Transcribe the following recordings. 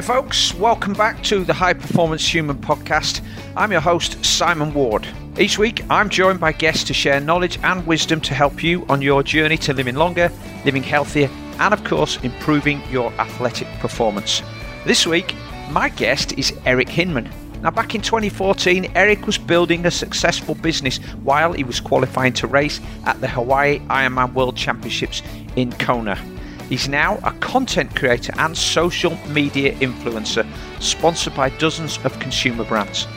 Hi, folks. Welcome back to the High Performance Human podcast. I'm your host, Simon Ward. Each week, I'm joined by guests to share knowledge and wisdom to help you on your journey to living longer, living healthier, and of course, improving your athletic performance. This week, my guest is Eric Hinman. Now, back in 2014, Eric was building a successful business while he was qualifying to race at the Hawaii Ironman World Championships in Kona. He's now a content creator and social media influencer, sponsored by dozens of consumer brands.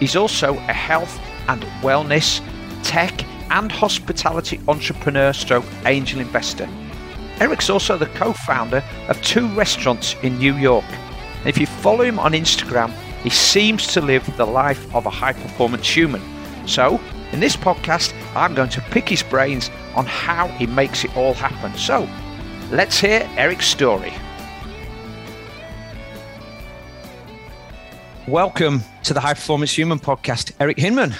He's also a health and wellness, tech, and hospitality entrepreneur stroke angel investor. Eric's also the co founder of two restaurants in New York. If you follow him on Instagram, he seems to live the life of a high performance human. So, in this podcast, I'm going to pick his brains on how he makes it all happen. So, Let's hear Eric's story. Welcome to the High Performance Human podcast, Eric Hinman.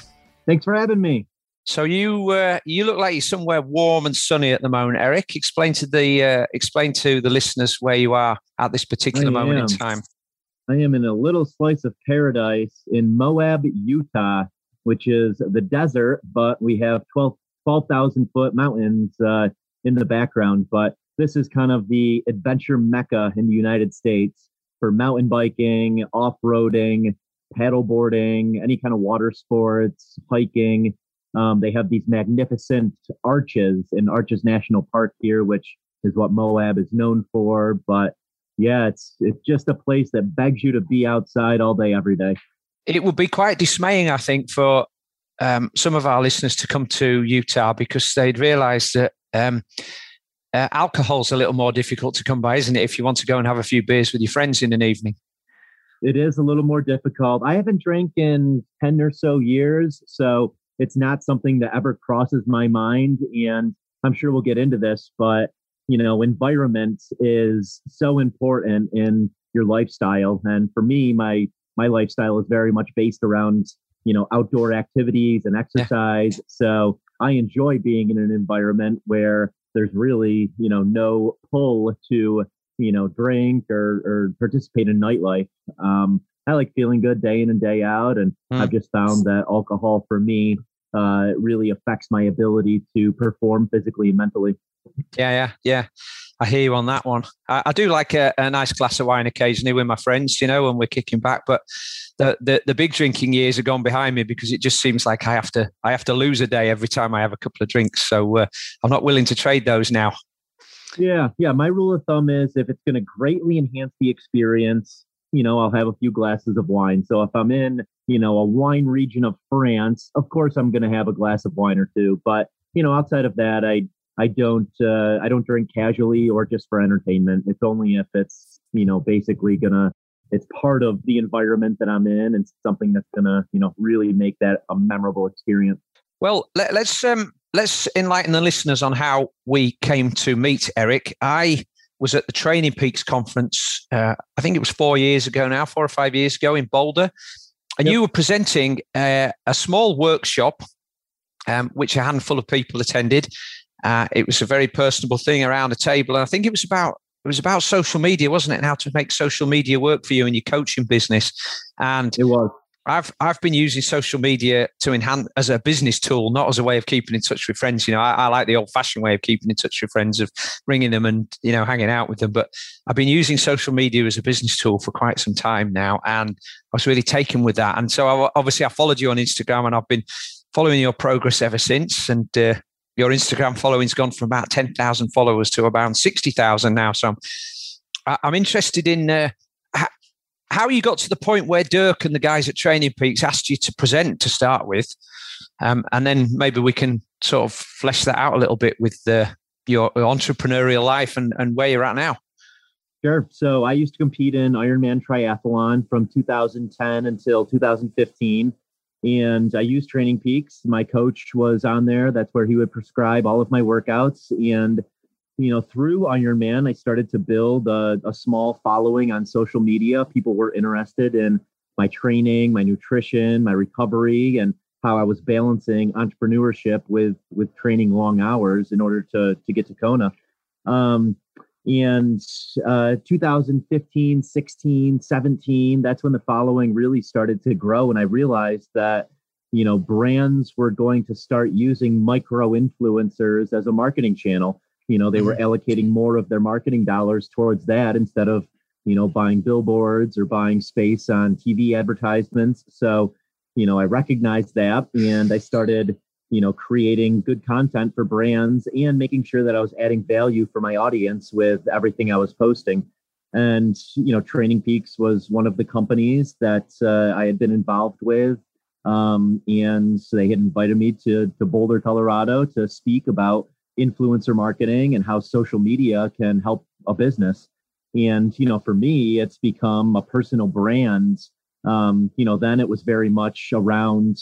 Thanks for having me. So you uh, you look like you're somewhere warm and sunny at the moment, Eric. Explain to the uh, explain to the listeners where you are at this particular I moment am. in time. I am in a little slice of paradise in Moab, Utah, which is the desert, but we have 12 12,000 foot mountains uh, in the background. But this is kind of the adventure mecca in the United States for mountain biking, off roading, paddleboarding, any kind of water sports, hiking. Um, they have these magnificent arches in Arches National Park here, which is what Moab is known for. But yeah, it's it's just a place that begs you to be outside all day, every day. It would be quite dismaying, I think, for um, some of our listeners to come to Utah because they'd realize that um, uh, alcohol's a little more difficult to come by, isn't it? If you want to go and have a few beers with your friends in an evening. It is a little more difficult. I haven't drank in 10 or so years, so it's not something that ever crosses my mind. And I'm sure we'll get into this, but you know, environment is so important in your lifestyle. And for me, my my lifestyle is very much based around, you know, outdoor activities and exercise. Yeah. So I enjoy being in an environment where there's really you know no pull to you know drink or or participate in nightlife. Um i like feeling good day in and day out and mm. i've just found that alcohol for me uh really affects my ability to perform physically and mentally. Yeah yeah yeah I hear you on that one. I, I do like a, a, nice glass of wine occasionally with my friends, you know, when we're kicking back. But the, the, the big drinking years are gone behind me because it just seems like I have to I have to lose a day every time I have a couple of drinks. So uh, I'm not willing to trade those now. Yeah, yeah. My rule of thumb is if it's going to greatly enhance the experience, you know, I'll have a few glasses of wine. So if I'm in, you know, a wine region of France, of course I'm going to have a glass of wine or two. But you know, outside of that, I I don't uh, I don't drink casually or just for entertainment. It's only if it's you know basically gonna it's part of the environment that I'm in and something that's gonna you know really make that a memorable experience. Well, let, us um, let's enlighten the listeners on how we came to meet Eric. I was at the Training Peaks conference. Uh, I think it was four years ago now, four or five years ago in Boulder, and yep. you were presenting uh, a small workshop, um, which a handful of people attended, uh, it was a very personable thing around a table, and I think it was about it was about social media, wasn't it? And how to make social media work for you in your coaching business. And it was. I've I've been using social media to enhance as a business tool, not as a way of keeping in touch with friends. You know, I, I like the old fashioned way of keeping in touch with friends, of ringing them and you know hanging out with them. But I've been using social media as a business tool for quite some time now, and I was really taken with that. And so I, obviously I followed you on Instagram, and I've been following your progress ever since. And uh, your Instagram following's gone from about 10,000 followers to about 60,000 now. So I'm, interested in uh, how you got to the point where Dirk and the guys at Training Peaks asked you to present to start with. Um, and then maybe we can sort of flesh that out a little bit with the, your entrepreneurial life and, and where you're at now. Sure. So I used to compete in Ironman triathlon from 2010 until 2015 and I used Training Peaks. My coach was on there. That's where he would prescribe all of my workouts. And, you know, through Ironman, I started to build a, a small following on social media. People were interested in my training, my nutrition, my recovery, and how I was balancing entrepreneurship with with training long hours in order to to get to Kona. Um, And uh, 2015, 16, 17, that's when the following really started to grow. And I realized that, you know, brands were going to start using micro influencers as a marketing channel. You know, they were mm-hmm. allocating more of their marketing dollars towards that instead of, you know, buying billboards or buying space on TV advertisements. So, you know, I recognized that and I started you know creating good content for brands and making sure that i was adding value for my audience with everything i was posting. And you know training peaks was one of the companies that uh, i had been involved with um, and so they had invited me to, to boulder colorado to speak about influencer marketing and how social media can help a business. And you know for me it's become a personal brand. Um, you know then it was very much around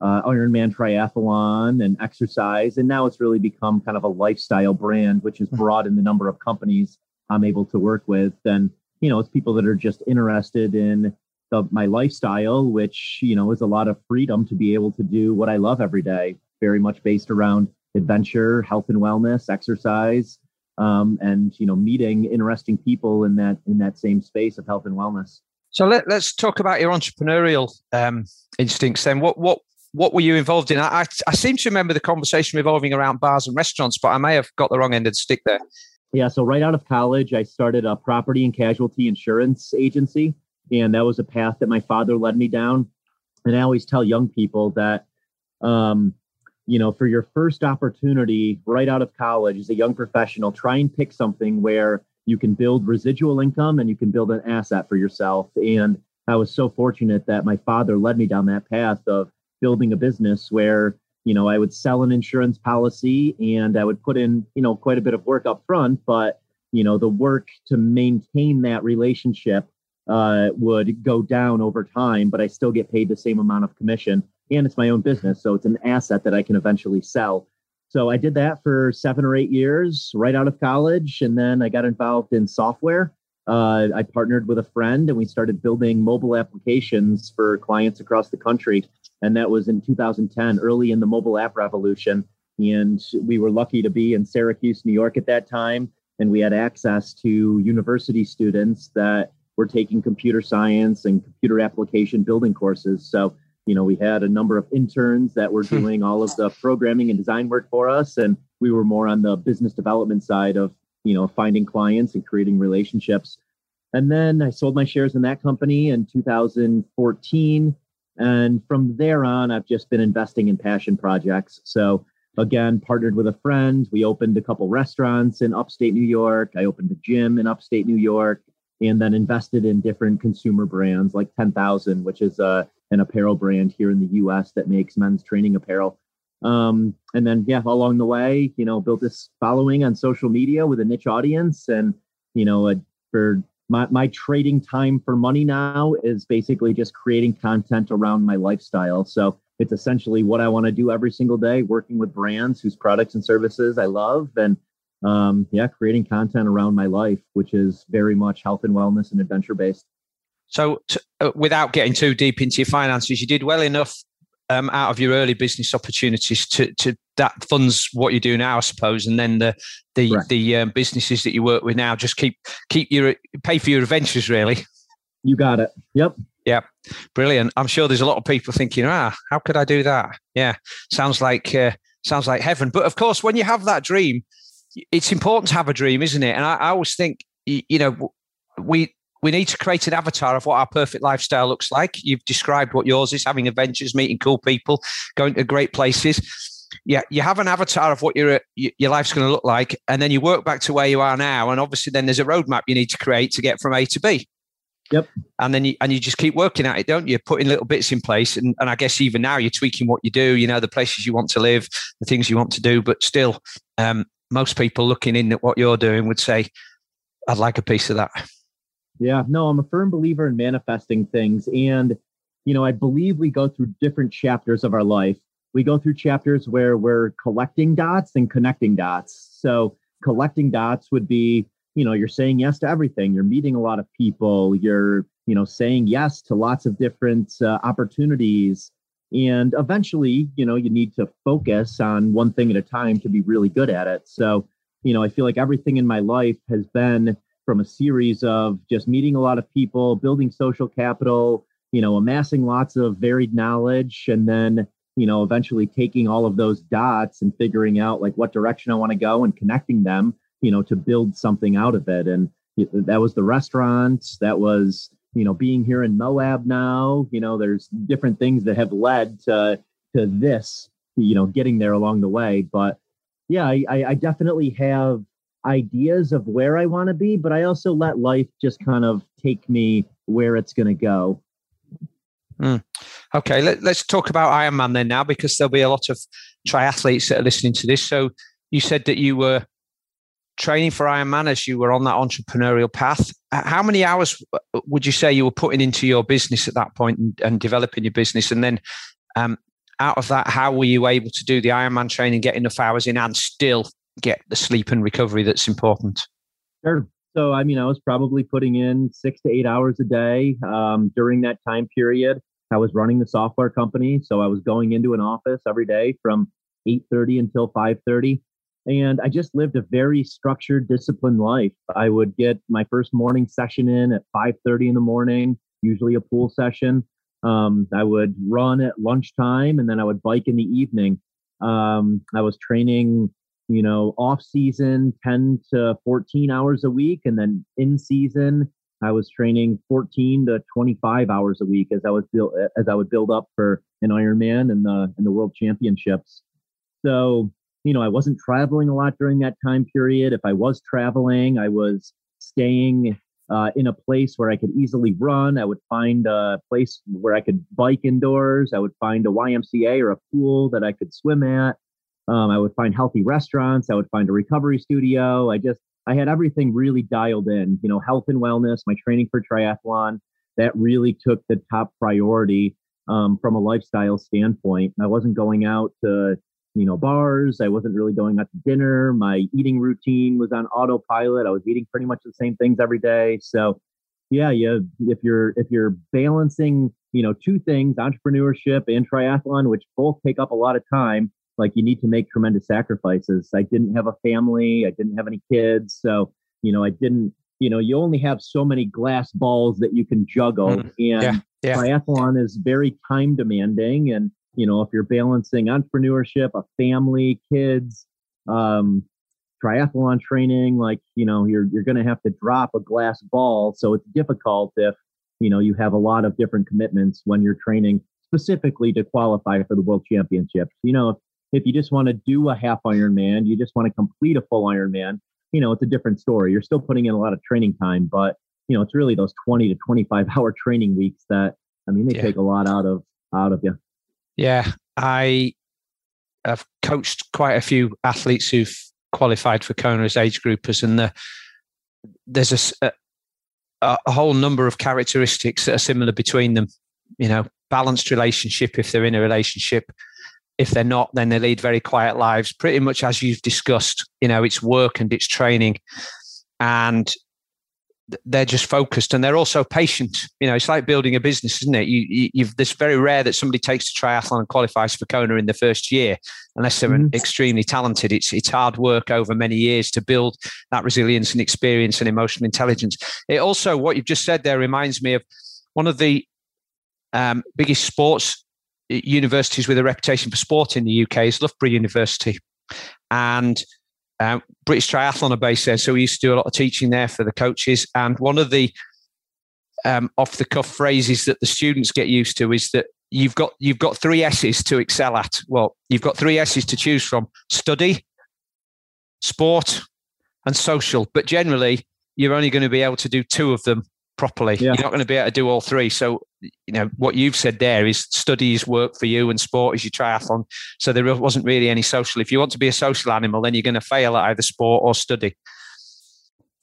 uh, Ironman triathlon and exercise. And now it's really become kind of a lifestyle brand, which has hmm. broadened the number of companies I'm able to work with. And, you know, it's people that are just interested in the, my lifestyle, which, you know, is a lot of freedom to be able to do what I love every day, very much based around adventure, health and wellness, exercise, um, and, you know, meeting interesting people in that, in that same space of health and wellness. So let, us talk about your entrepreneurial um, instincts then. What, what, what were you involved in? I, I, seem to remember the conversation revolving around bars and restaurants, but I may have got the wrong end of the stick there. Yeah, so right out of college, I started a property and casualty insurance agency, and that was a path that my father led me down. And I always tell young people that, um, you know, for your first opportunity right out of college as a young professional, try and pick something where you can build residual income and you can build an asset for yourself. And I was so fortunate that my father led me down that path of building a business where you know i would sell an insurance policy and i would put in you know quite a bit of work up front but you know the work to maintain that relationship uh, would go down over time but i still get paid the same amount of commission and it's my own business so it's an asset that i can eventually sell. So i did that for seven or eight years right out of college and then i got involved in software. Uh, i partnered with a friend and we started building mobile applications for clients across the country and that was in 2010, early in the mobile app revolution. And we were lucky to be in Syracuse, New York at that time, and we had access to university students that were taking computer science and computer application building courses. So, you know, we had a number of interns that were hmm. doing all of the programming and design work for us, and we were more on the business development side of, you know, finding clients and creating relationships. And then I sold my shares in that company in 2014 and from there on, I've just been investing in passion projects. So again, partnered with a friend. We opened a couple restaurants in upstate New York. I opened a gym in upstate New York and then invested in different consumer brands like 10,000, which is uh, an apparel brand here in the US that makes men's training apparel. Um, and then, yeah, along the way, you know, built this following on social media with a niche audience. And, you know, uh, for my, my trading time for money now is basically just creating content around my lifestyle. So it's essentially what I want to do every single day, working with brands whose products and services I love, and um, yeah, creating content around my life, which is very much health and wellness and adventure based. So, t- uh, without getting too deep into your finances, you did well enough um, out of your early business opportunities to, to that funds what you do now, I suppose, and then the the right. the um, businesses that you work with now just keep keep your pay for your adventures, really. You got it. Yep. Yeah, brilliant. I'm sure there's a lot of people thinking, ah, how could I do that? Yeah, sounds like uh, sounds like heaven. But of course, when you have that dream, it's important to have a dream, isn't it? And I, I always think, you know, we we need to create an avatar of what our perfect lifestyle looks like. You've described what yours is: having adventures, meeting cool people, going to great places yeah, you have an avatar of what your your life's going to look like, and then you work back to where you are now, and obviously then there's a roadmap you need to create to get from A to B. Yep. And then you and you just keep working at it, don't you? Putting little bits in place, and and I guess even now you're tweaking what you do. You know the places you want to live, the things you want to do, but still, um, most people looking in at what you're doing would say, "I'd like a piece of that." Yeah, no, I'm a firm believer in manifesting things, and you know I believe we go through different chapters of our life we go through chapters where we're collecting dots and connecting dots. So collecting dots would be, you know, you're saying yes to everything. You're meeting a lot of people. You're, you know, saying yes to lots of different uh, opportunities. And eventually, you know, you need to focus on one thing at a time to be really good at it. So, you know, I feel like everything in my life has been from a series of just meeting a lot of people, building social capital, you know, amassing lots of varied knowledge, and then, you know, eventually taking all of those dots and figuring out like what direction I want to go and connecting them, you know, to build something out of it. And that was the restaurants, that was, you know, being here in Moab now, you know, there's different things that have led to to this, you know, getting there along the way. But yeah, I, I definitely have ideas of where I want to be, but I also let life just kind of take me where it's going to go. Mm. Okay, let, us talk about Ironman then now, because there'll be a lot of triathletes that are listening to this. So you said that you were training for Ironman as you were on that entrepreneurial path. How many hours would you say you were putting into your business at that point and, and developing your business? And then um, out of that, how were you able to do the Ironman training, get enough hours in, and still get the sleep and recovery that's important? Sure. So, I mean, I was probably putting in six to eight hours a day um, during that time period. I was running the software company, so I was going into an office every day from 8:30 until 5:30, and I just lived a very structured, disciplined life. I would get my first morning session in at 5:30 in the morning, usually a pool session. Um, I would run at lunchtime, and then I would bike in the evening. Um, I was training you know, off season 10 to 14 hours a week. And then in season, I was training 14 to 25 hours a week as I was build, as I would build up for an Ironman and the and the World Championships. So you know, I wasn't traveling a lot during that time period. If I was traveling, I was staying uh, in a place where I could easily run. I would find a place where I could bike indoors. I would find a YMCA or a pool that I could swim at. Um, I would find healthy restaurants. I would find a recovery studio. I just, I had everything really dialed in, you know, health and wellness, my training for triathlon, that really took the top priority um, from a lifestyle standpoint. I wasn't going out to, you know, bars. I wasn't really going out to dinner. My eating routine was on autopilot. I was eating pretty much the same things every day. So, yeah, you if you're if you're balancing, you know, two things, entrepreneurship and triathlon, which both take up a lot of time, like you need to make tremendous sacrifices. I didn't have a family, I didn't have any kids, so you know, I didn't. You know, you only have so many glass balls that you can juggle, mm, and yeah, yeah. triathlon is very time demanding. And you know, if you're balancing entrepreneurship, a family, kids, um, triathlon training, like you know, you're you're going to have to drop a glass ball. So it's difficult if you know you have a lot of different commitments when you're training specifically to qualify for the world championships. You know, if if you just want to do a half Ironman, you just want to complete a full Ironman, you know, it's a different story. You're still putting in a lot of training time, but you know, it's really those 20 to 25 hour training weeks that I mean, they yeah. take a lot out of out of you. Yeah, I have coached quite a few athletes who've qualified for Kona as age groupers, and the, there's a, a, a whole number of characteristics that are similar between them. You know, balanced relationship if they're in a relationship, if they're not, then they lead very quiet lives, pretty much as you've discussed. You know, it's work and it's training, and they're just focused and they're also patient. You know, it's like building a business, isn't it? You, you have this very rare that somebody takes to triathlon and qualifies for Kona in the first year, unless they're mm-hmm. extremely talented. It's it's hard work over many years to build that resilience and experience and emotional intelligence. It also, what you've just said there, reminds me of one of the um, biggest sports universities with a reputation for sport in the UK is Loughborough University. And uh, British Triathlon are based there. So we used to do a lot of teaching there for the coaches. And one of the um, off the cuff phrases that the students get used to is that you've got you've got three S's to excel at. Well, you've got three S's to choose from: study, sport, and social. But generally, you're only going to be able to do two of them properly. Yeah. You're not going to be able to do all three. So, you know, what you've said there is studies work for you and sport is your triathlon. So there wasn't really any social. If you want to be a social animal, then you're going to fail at either sport or study.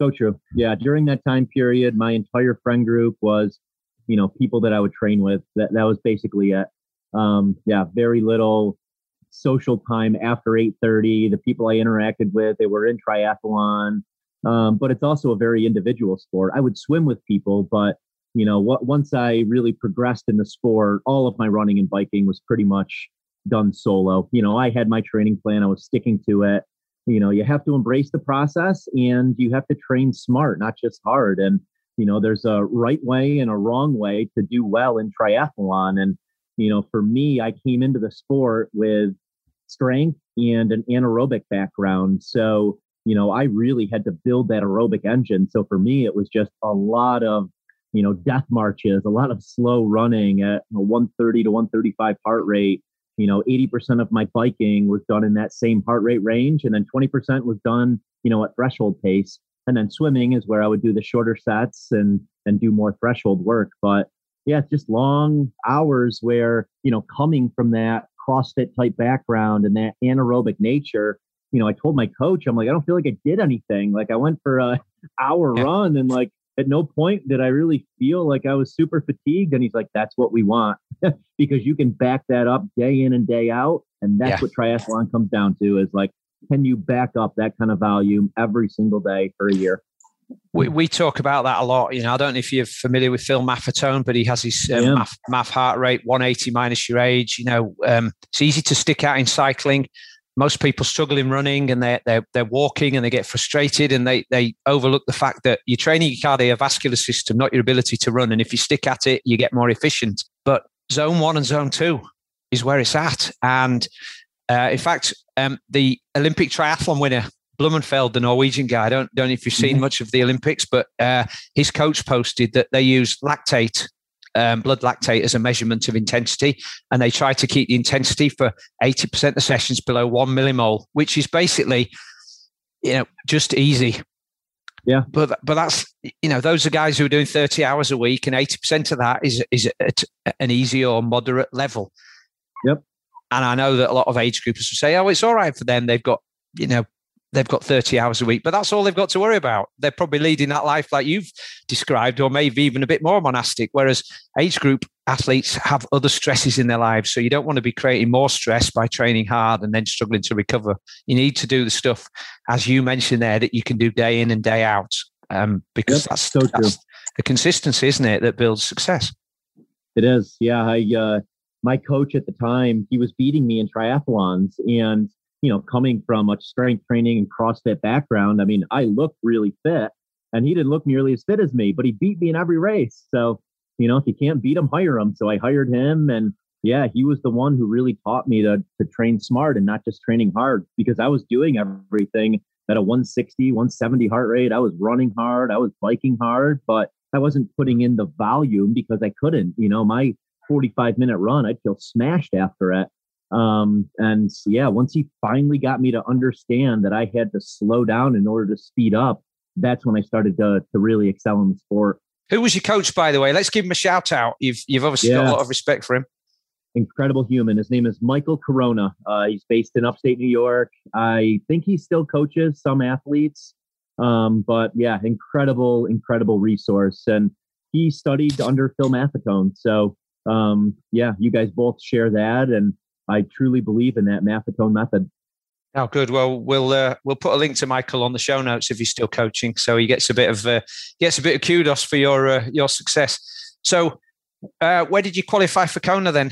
So true. Yeah. During that time period, my entire friend group was, you know, people that I would train with. That that was basically it. Um, yeah, very little social time after 8:30. The people I interacted with, they were in triathlon um, but it's also a very individual sport. I would swim with people, but you know, what, once I really progressed in the sport, all of my running and biking was pretty much done solo. You know, I had my training plan, I was sticking to it. you know, you have to embrace the process and you have to train smart, not just hard. And, you know, there's a right way and a wrong way to do well in triathlon. And, you know, for me, I came into the sport with strength and an anaerobic background. So, you know, I really had to build that aerobic engine. So for me, it was just a lot of, you know, death marches, a lot of slow running at 130 to 135 heart rate. You know, 80% of my biking was done in that same heart rate range. And then 20% was done, you know, at threshold pace. And then swimming is where I would do the shorter sets and and do more threshold work. But yeah, it's just long hours where, you know, coming from that CrossFit type background and that anaerobic nature, you know, I told my coach, I'm like, I don't feel like I did anything. Like I went for a hour yeah. run and like at no point did I really feel like I was super fatigued. And he's like, that's what we want because you can back that up day in and day out. And that's yeah. what triathlon comes down to is like, can you back up that kind of volume every single day for a year? we, we talk about that a lot. You know, I don't know if you're familiar with Phil Maffetone, but he has his um, yeah. MAF, MAF heart rate 180 minus your age. You know, um, it's easy to stick out in cycling. Most people struggle in running and they're, they're, they're walking and they get frustrated and they, they overlook the fact that you're training your cardiovascular system, not your ability to run. And if you stick at it, you get more efficient. But zone one and zone two is where it's at. And uh, in fact, um, the Olympic triathlon winner Blummenfelt, the Norwegian guy. I don't don't know if you've seen mm-hmm. much of the Olympics, but uh, his coach posted that they use lactate, um, blood lactate, as a measurement of intensity, and they try to keep the intensity for eighty percent of sessions below one millimole, which is basically, you know, just easy. Yeah, but but that's you know those are guys who are doing thirty hours a week, and eighty percent of that is is at an easy or moderate level. Yep. And I know that a lot of age groupers will say, "Oh, it's all right for them. They've got you know they've got 30 hours a week, but that's all they've got to worry about. They're probably leading that life like you've described, or maybe even a bit more monastic. Whereas age group athletes have other stresses in their lives. So you don't want to be creating more stress by training hard and then struggling to recover. You need to do the stuff, as you mentioned there, that you can do day in and day out. Um, because yep, that's, so that's the consistency, isn't it, that builds success. It is. Yeah. I, uh, my coach at the time, he was beating me in triathlons and you know, coming from a strength training and CrossFit background, I mean, I looked really fit and he didn't look nearly as fit as me, but he beat me in every race. So, you know, if you can't beat him, hire him. So I hired him and yeah, he was the one who really taught me to to train smart and not just training hard because I was doing everything at a 160, 170 heart rate. I was running hard, I was biking hard, but I wasn't putting in the volume because I couldn't. You know, my 45 minute run, I'd feel smashed after it. Um, and yeah, once he finally got me to understand that I had to slow down in order to speed up, that's when I started to, to really excel in the sport. Who was your coach, by the way? Let's give him a shout out. You've you've obviously yeah. got a lot of respect for him. Incredible human. His name is Michael Corona. Uh, he's based in upstate New York. I think he still coaches some athletes. Um, but yeah, incredible, incredible resource. And he studied under Phil Maffetone. So um, yeah, you guys both share that. And I truly believe in that Maffetone method. Oh, good. Well, we'll uh, we'll put a link to Michael on the show notes if he's still coaching, so he gets a bit of uh, gets a bit of kudos for your uh, your success. So, uh, where did you qualify for Kona then?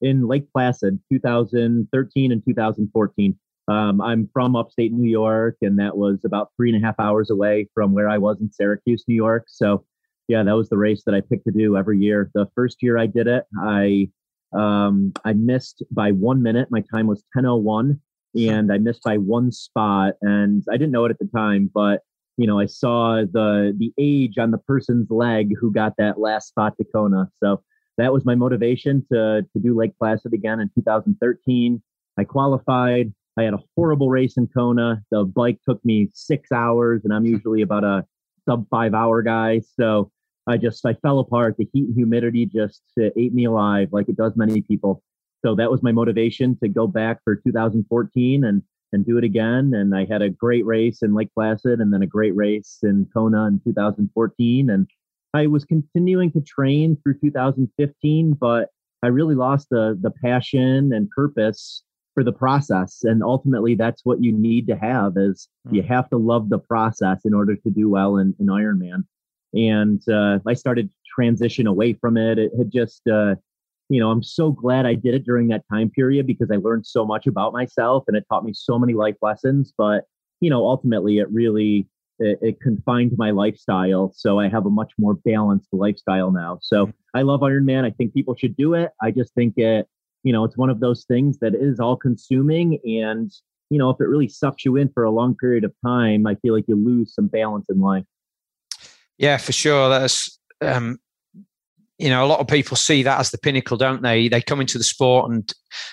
In Lake Placid, 2013 and 2014. Um, I'm from upstate New York, and that was about three and a half hours away from where I was in Syracuse, New York. So, yeah, that was the race that I picked to do every year. The first year I did it, I um, I missed by one minute. My time was 10:01, and I missed by one spot. And I didn't know it at the time, but you know, I saw the the age on the person's leg who got that last spot to Kona. So that was my motivation to to do Lake Placid again in 2013. I qualified. I had a horrible race in Kona. The bike took me six hours, and I'm usually about a sub five hour guy. So I just I fell apart. The heat and humidity just uh, ate me alive, like it does many people. So that was my motivation to go back for 2014 and and do it again. And I had a great race in Lake Placid, and then a great race in Kona in 2014. And I was continuing to train through 2015, but I really lost the the passion and purpose for the process. And ultimately, that's what you need to have is mm-hmm. you have to love the process in order to do well in, in Ironman and uh, I started to transition away from it. It had just uh, you know, I'm so glad I did it during that time period because I learned so much about myself and it taught me so many life lessons. But, you know, ultimately it really it, it, confined my lifestyle. So I have a much more balanced lifestyle now. So I love Ironman. I think people should do it. I just think it, you know, it's one of those things that is all consuming. And, you know, if it really sucks you in for a long period of time, I feel like you lose some balance in life. Yeah, for sure. That's, um, you know, a lot of people see that as the pinnacle, don't they? They come into the sport, and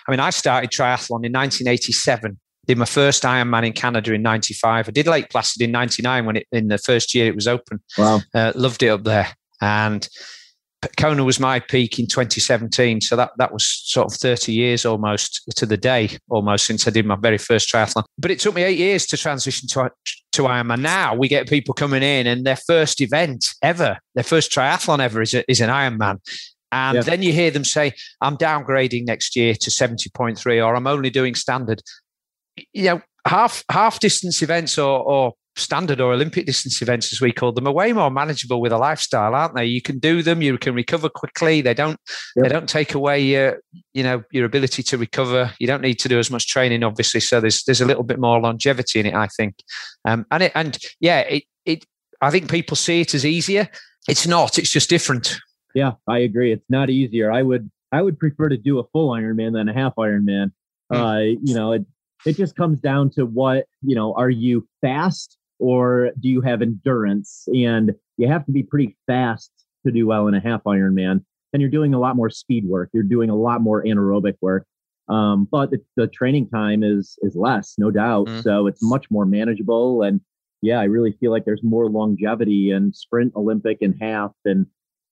I mean, I started triathlon in 1987 did my first Ironman in Canada in '95. I did Lake Placid in '99 when it in the first year it was open. Wow, uh, loved it up there, and Kona was my peak in 2017. So that that was sort of 30 years almost to the day, almost since I did my very first triathlon. But it took me eight years to transition to to Ironman. Now we get people coming in, and their first event ever, their first triathlon ever, is a, is an Ironman. And then you hear them say, I'm downgrading next year to 70.3, or I'm only doing standard you know, half half distance events or, or standard or Olympic distance events, as we call them, are way more manageable with a lifestyle, aren't they? You can do them, you can recover quickly. They don't yep. they don't take away your you know your ability to recover. You don't need to do as much training, obviously. So there's there's a little bit more longevity in it, I think. Um, and it and yeah, it it I think people see it as easier. It's not. It's just different. Yeah, I agree. It's not easier. I would I would prefer to do a full Ironman than a half Ironman. Mm. Uh, you know, it, it just comes down to what you know are you fast or do you have endurance? And you have to be pretty fast to do well in a half ironman and you're doing a lot more speed work. You're doing a lot more anaerobic work. Um, but the, the, training time is is less no doubt. Mm. so it's much more manageable and yeah i really feel like there's more longevity and sprint olympic and half and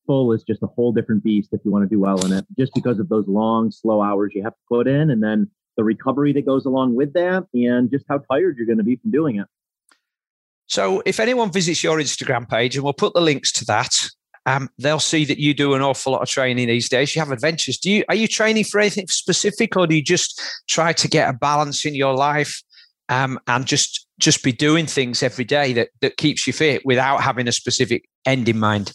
full is just a whole different beast if you want to do well in it. Just because of those long slow hours you have to put in and then the recovery that goes along with that, and just how tired you're going to be from doing it. So, if anyone visits your Instagram page, and we'll put the links to that, um, they'll see that you do an awful lot of training these days. You have adventures. Do you are you training for anything specific, or do you just try to get a balance in your life um, and just just be doing things every day that that keeps you fit without having a specific end in mind?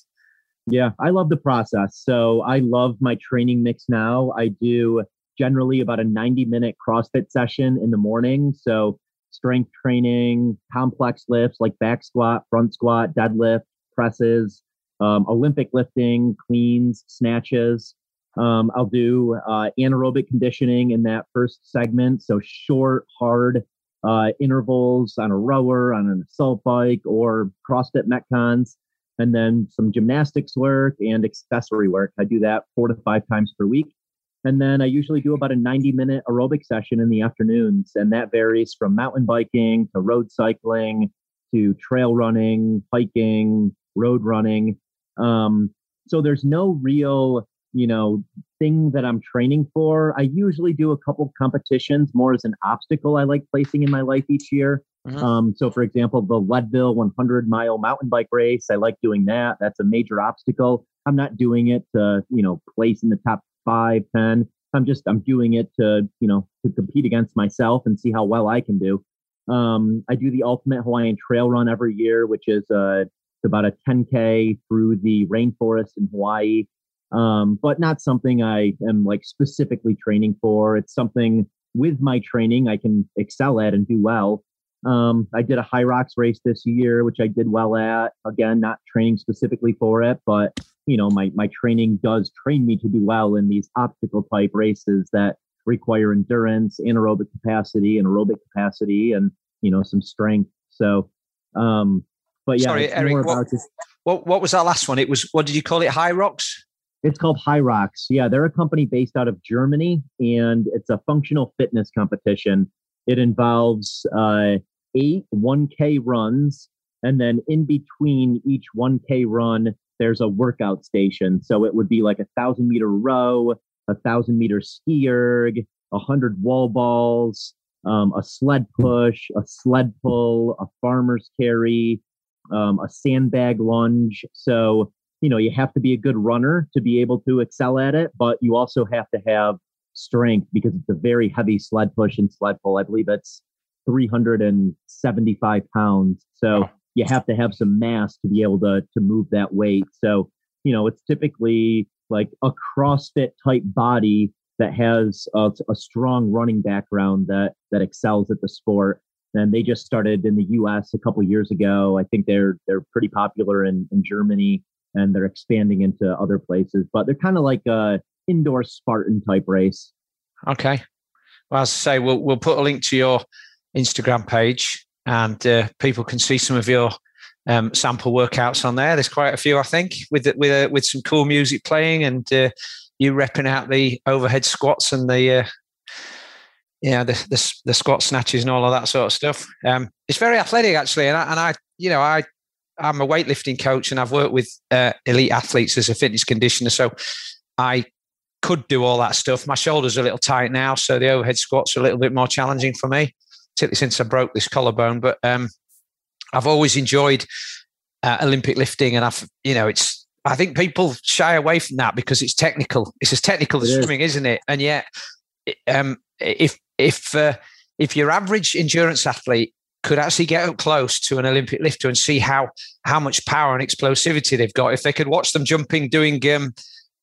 Yeah, I love the process. So I love my training mix now. I do generally about a 90 minute CrossFit session in the morning. So, strength training, complex lifts like back squat, front squat, deadlift, presses, um, Olympic lifting, cleans, snatches. Um, I'll do uh, anaerobic conditioning in that first segment. So, short, hard uh, intervals on a rower, on an assault bike, or CrossFit Metcons. And then some gymnastics work and accessory work. I do that four to five times per week. And then I usually do about a 90 minute aerobic session in the afternoons. And that varies from mountain biking to road cycling to trail running, hiking, road running. Um, so there's no real, you know, thing that I'm training for. I usually do a couple competitions more as an obstacle I like placing in my life each year. Mm-hmm. Um, so, for example, the Leadville 100 mile mountain bike race, I like doing that. That's a major obstacle. I'm not doing it to, you know, place in the top five, ten. I'm just I'm doing it to you know to compete against myself and see how well I can do. Um, I do the Ultimate Hawaiian Trail Run every year, which is uh, about a 10k through the rainforest in Hawaii. Um, but not something I am like specifically training for. It's something with my training I can excel at and do well. Um, I did a Hyrox race this year, which I did well at. Again, not training specifically for it, but you know, my my training does train me to do well in these obstacle type races that require endurance, anaerobic capacity, and aerobic capacity, and you know, some strength. So, um, but yeah, sorry, Eric. What, just, what, what was that last one? It was what did you call it? High rocks. It's called Hyrox. Yeah, they're a company based out of Germany, and it's a functional fitness competition. It involves uh, eight 1K runs. And then in between each 1K run, there's a workout station. So it would be like a thousand meter row, a thousand meter ski erg, a hundred wall balls, um, a sled push, a sled pull, a farmer's carry, um, a sandbag lunge. So, you know, you have to be a good runner to be able to excel at it, but you also have to have strength because it's a very heavy sled push and sled pull. I believe it's 375 pounds. So you have to have some mass to be able to to move that weight. So you know it's typically like a CrossFit type body that has a, a strong running background that that excels at the sport. And they just started in the U.S. a couple years ago. I think they're they're pretty popular in, in Germany, and they're expanding into other places. But they're kind of like a indoor Spartan type race. Okay. Well, as I say, we'll we'll put a link to your Instagram page, and uh, people can see some of your um, sample workouts on there. There's quite a few, I think, with with uh, with some cool music playing and uh, you repping out the overhead squats and the uh, yeah the, the, the squat snatches and all of that sort of stuff. Um, it's very athletic actually, and I, and I you know I I'm a weightlifting coach and I've worked with uh, elite athletes as a fitness conditioner, so I could do all that stuff. My shoulders are a little tight now, so the overhead squats are a little bit more challenging for me, particularly since I broke this collarbone. But um, I've always enjoyed uh, Olympic lifting, and I've you know it's I think people shy away from that because it's technical. It's as technical as swimming, is. isn't it? And yet, um, if if uh, if your average endurance athlete could actually get up close to an Olympic lifter and see how how much power and explosivity they've got, if they could watch them jumping, doing um,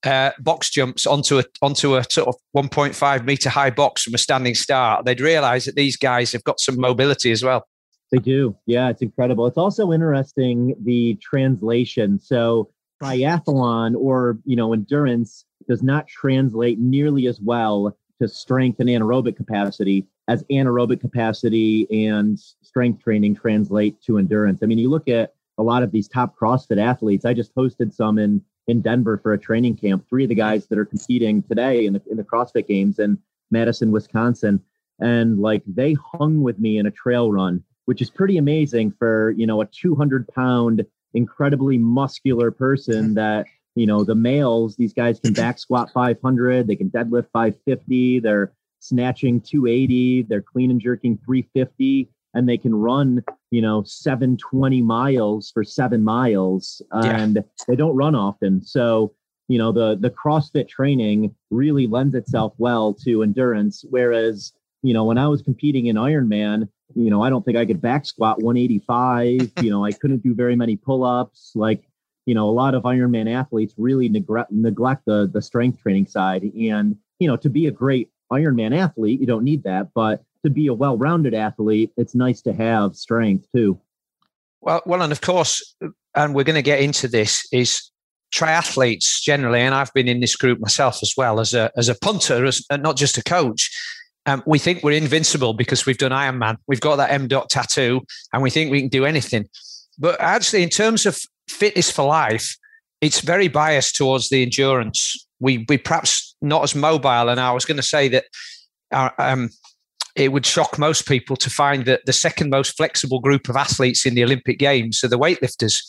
uh, box jumps onto a onto a sort of 1.5 meter high box from a standing start, they'd realize that these guys have got some mobility as well. They do. Yeah, it's incredible. It's also interesting the translation. So triathlon or, you know, endurance does not translate nearly as well to strength and anaerobic capacity as anaerobic capacity and strength training translate to endurance. I mean, you look at a lot of these top CrossFit athletes. I just hosted some in in Denver for a training camp. Three of the guys that are competing today in the in the CrossFit Games in Madison, Wisconsin, and like they hung with me in a trail run which is pretty amazing for you know a 200 pound incredibly muscular person mm-hmm. that you know the males these guys can back squat 500 they can deadlift 550 they're snatching 280 they're clean and jerking 350 and they can run you know 720 miles for seven miles and yeah. they don't run often so you know the the crossfit training really lends itself well to endurance whereas you know when i was competing in ironman you know, I don't think I could back squat 185. you know, I couldn't do very many pull ups. Like, you know, a lot of Ironman athletes really neglect, neglect the, the strength training side. And, you know, to be a great Ironman athlete, you don't need that. But to be a well rounded athlete, it's nice to have strength too. Well, well, and of course, and we're going to get into this is triathletes generally, and I've been in this group myself as well as a as a punter, as not just a coach um, we think we're invincible because we've done Ironman. We've got that M dot tattoo, and we think we can do anything. But actually, in terms of fitness for life, it's very biased towards the endurance. We we perhaps not as mobile. And I was going to say that our, uh, um, it would shock most people to find that the second most flexible group of athletes in the Olympic Games are the weightlifters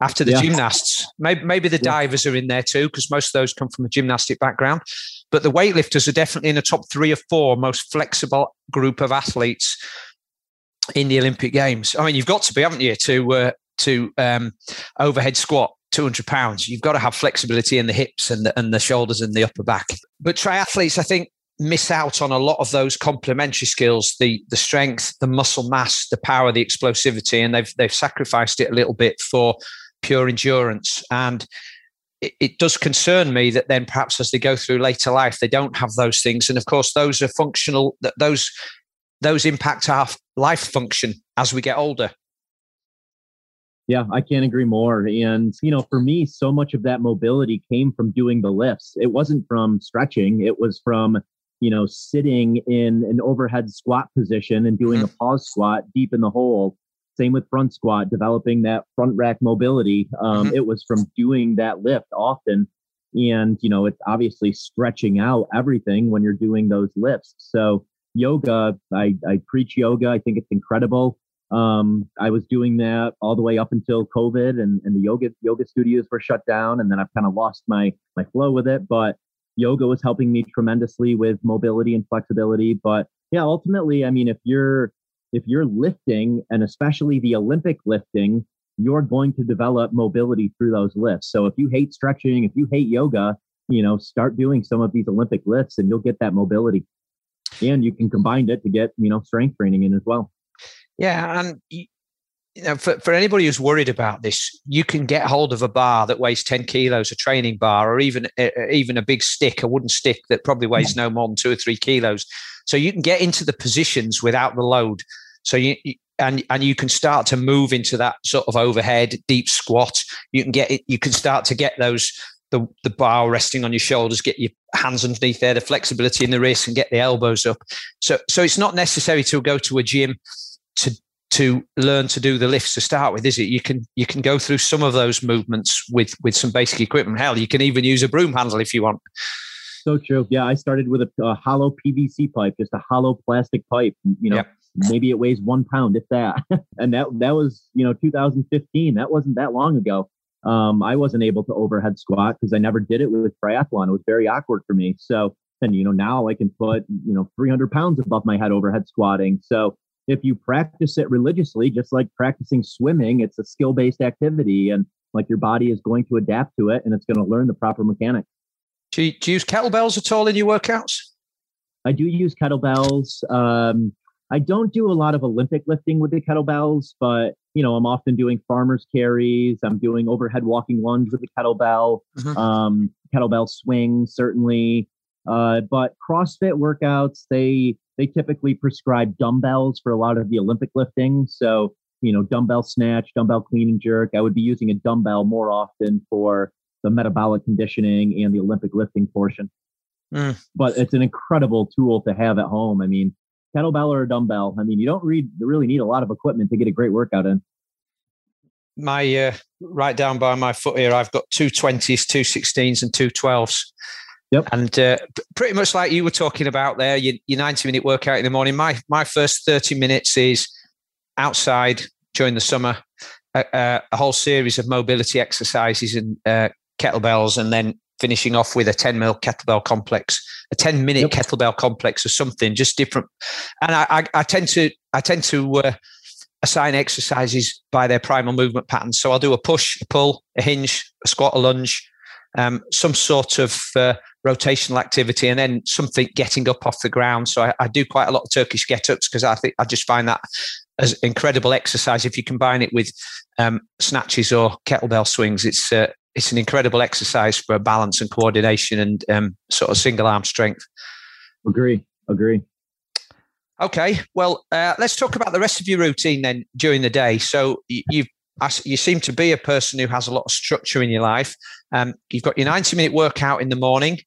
after the yeah. gymnasts. Maybe, maybe the yeah. divers are in there too, because most of those come from a gymnastic background. But the weightlifters are definitely in the top three or four most flexible group of athletes in the Olympic Games. I mean, you've got to be, haven't you, to uh, to um, overhead squat 200 pounds. You've got to have flexibility in the hips and the, and the shoulders and the upper back. But triathletes, I think, miss out on a lot of those complementary skills the the strength the muscle mass the power the explosivity and they've they've sacrificed it a little bit for pure endurance. And it, it, does concern me that then perhaps as they go through later life they don't have those things. And of course those are functional that those those impact our life function as we get older. Yeah i can't agree more. And you know for me so much of that mobility came from doing the lifts. It wasn't from stretching. It was from you know sitting in an overhead squat position and doing mm-hmm. a pause squat deep in the hole same with front squat, developing that front rack mobility. Um, mm-hmm. It was from doing that lift often. And, you know, it's obviously stretching out everything when you're doing those lifts. So, yoga, I, I preach yoga. I think it's incredible. Um, I was doing that all the way up until COVID and, and the yoga yoga studios were shut down. And then I've kind of lost my my flow with it. But yoga was helping me tremendously with mobility and flexibility. But yeah, ultimately, I mean, if you're if you're lifting and especially the Olympic lifting, you're going to develop mobility through those lifts. So if you hate stretching, if you hate yoga, you know, start doing some of these Olympic lifts and you'll get that mobility. And you can combine it to get, you know, strength training in as well. Yeah. And you know, for, for anybody who's worried about this, you can get hold of a bar that weighs 10 kilos, a training bar, or even uh, even a big stick, a wooden stick that probably weighs no more than two or three kilos. So you can get into the positions without the load. So you, and and you can start to move into that sort of overhead deep squat. You can get it. You can start to get those the the bar resting on your shoulders, get your hands underneath there, the flexibility in the wrist, and get the elbows up. So so it's not necessary to go to a gym to to learn to do the lifts to start with, is it? You can you can go through some of those movements with with some basic equipment. Hell, you can even use a broom handle if you want. So true. Yeah, I started with a, a hollow PVC pipe, just a hollow plastic pipe. You know, yep. maybe it weighs one pound, if that. and that that was you know 2015. That wasn't that long ago. Um, I wasn't able to overhead squat because I never did it with triathlon. It was very awkward for me. So, and you know, now I can put you know 300 pounds above my head overhead squatting. So if you practice it religiously, just like practicing swimming, it's a skill based activity and like your body is going to adapt to it and it's going to learn the proper mechanics. Do you, do you use kettlebells at all in your workouts? I do use kettlebells. Um, I don't do a lot of Olympic lifting with the kettlebells, but you know, I'm often doing farmers carries. I'm doing overhead walking lunge with the kettlebell, mm-hmm. um, kettlebell swing certainly. Uh, but CrossFit workouts, they they typically prescribe dumbbells for a lot of the Olympic lifting. So, you know, dumbbell snatch, dumbbell clean and jerk. I would be using a dumbbell more often for the metabolic conditioning and the Olympic lifting portion. Mm. But it's an incredible tool to have at home. I mean, kettlebell or a dumbbell. I mean, you don't read, really need a lot of equipment to get a great workout in. My uh, right down by my foot here, I've got two 20s, two 16s, and two 12s. Yep. And uh, pretty much like you were talking about there, your, your 90 minute workout in the morning. My my first 30 minutes is outside during the summer, a, a whole series of mobility exercises and uh, kettlebells, and then finishing off with a 10 mil kettlebell complex, a 10 minute yep. kettlebell complex or something, just different. And I, I, I tend to I tend to uh, assign exercises by their primal movement patterns. So I'll do a push, a pull, a hinge, a squat, a lunge, um, some sort of uh, rotational activity, and then something getting up off the ground. So I, I do quite a lot of Turkish get ups because I think I just find that as incredible exercise. If you combine it with um, snatches or kettlebell swings, it's uh, it's an incredible exercise for balance and coordination and um, sort of single arm strength. Agree. Agree. Okay, well, uh, let's talk about the rest of your routine then during the day. So you've you seem to be a person who has a lot of structure in your life. Um, you've got your 90 minute workout in the morning,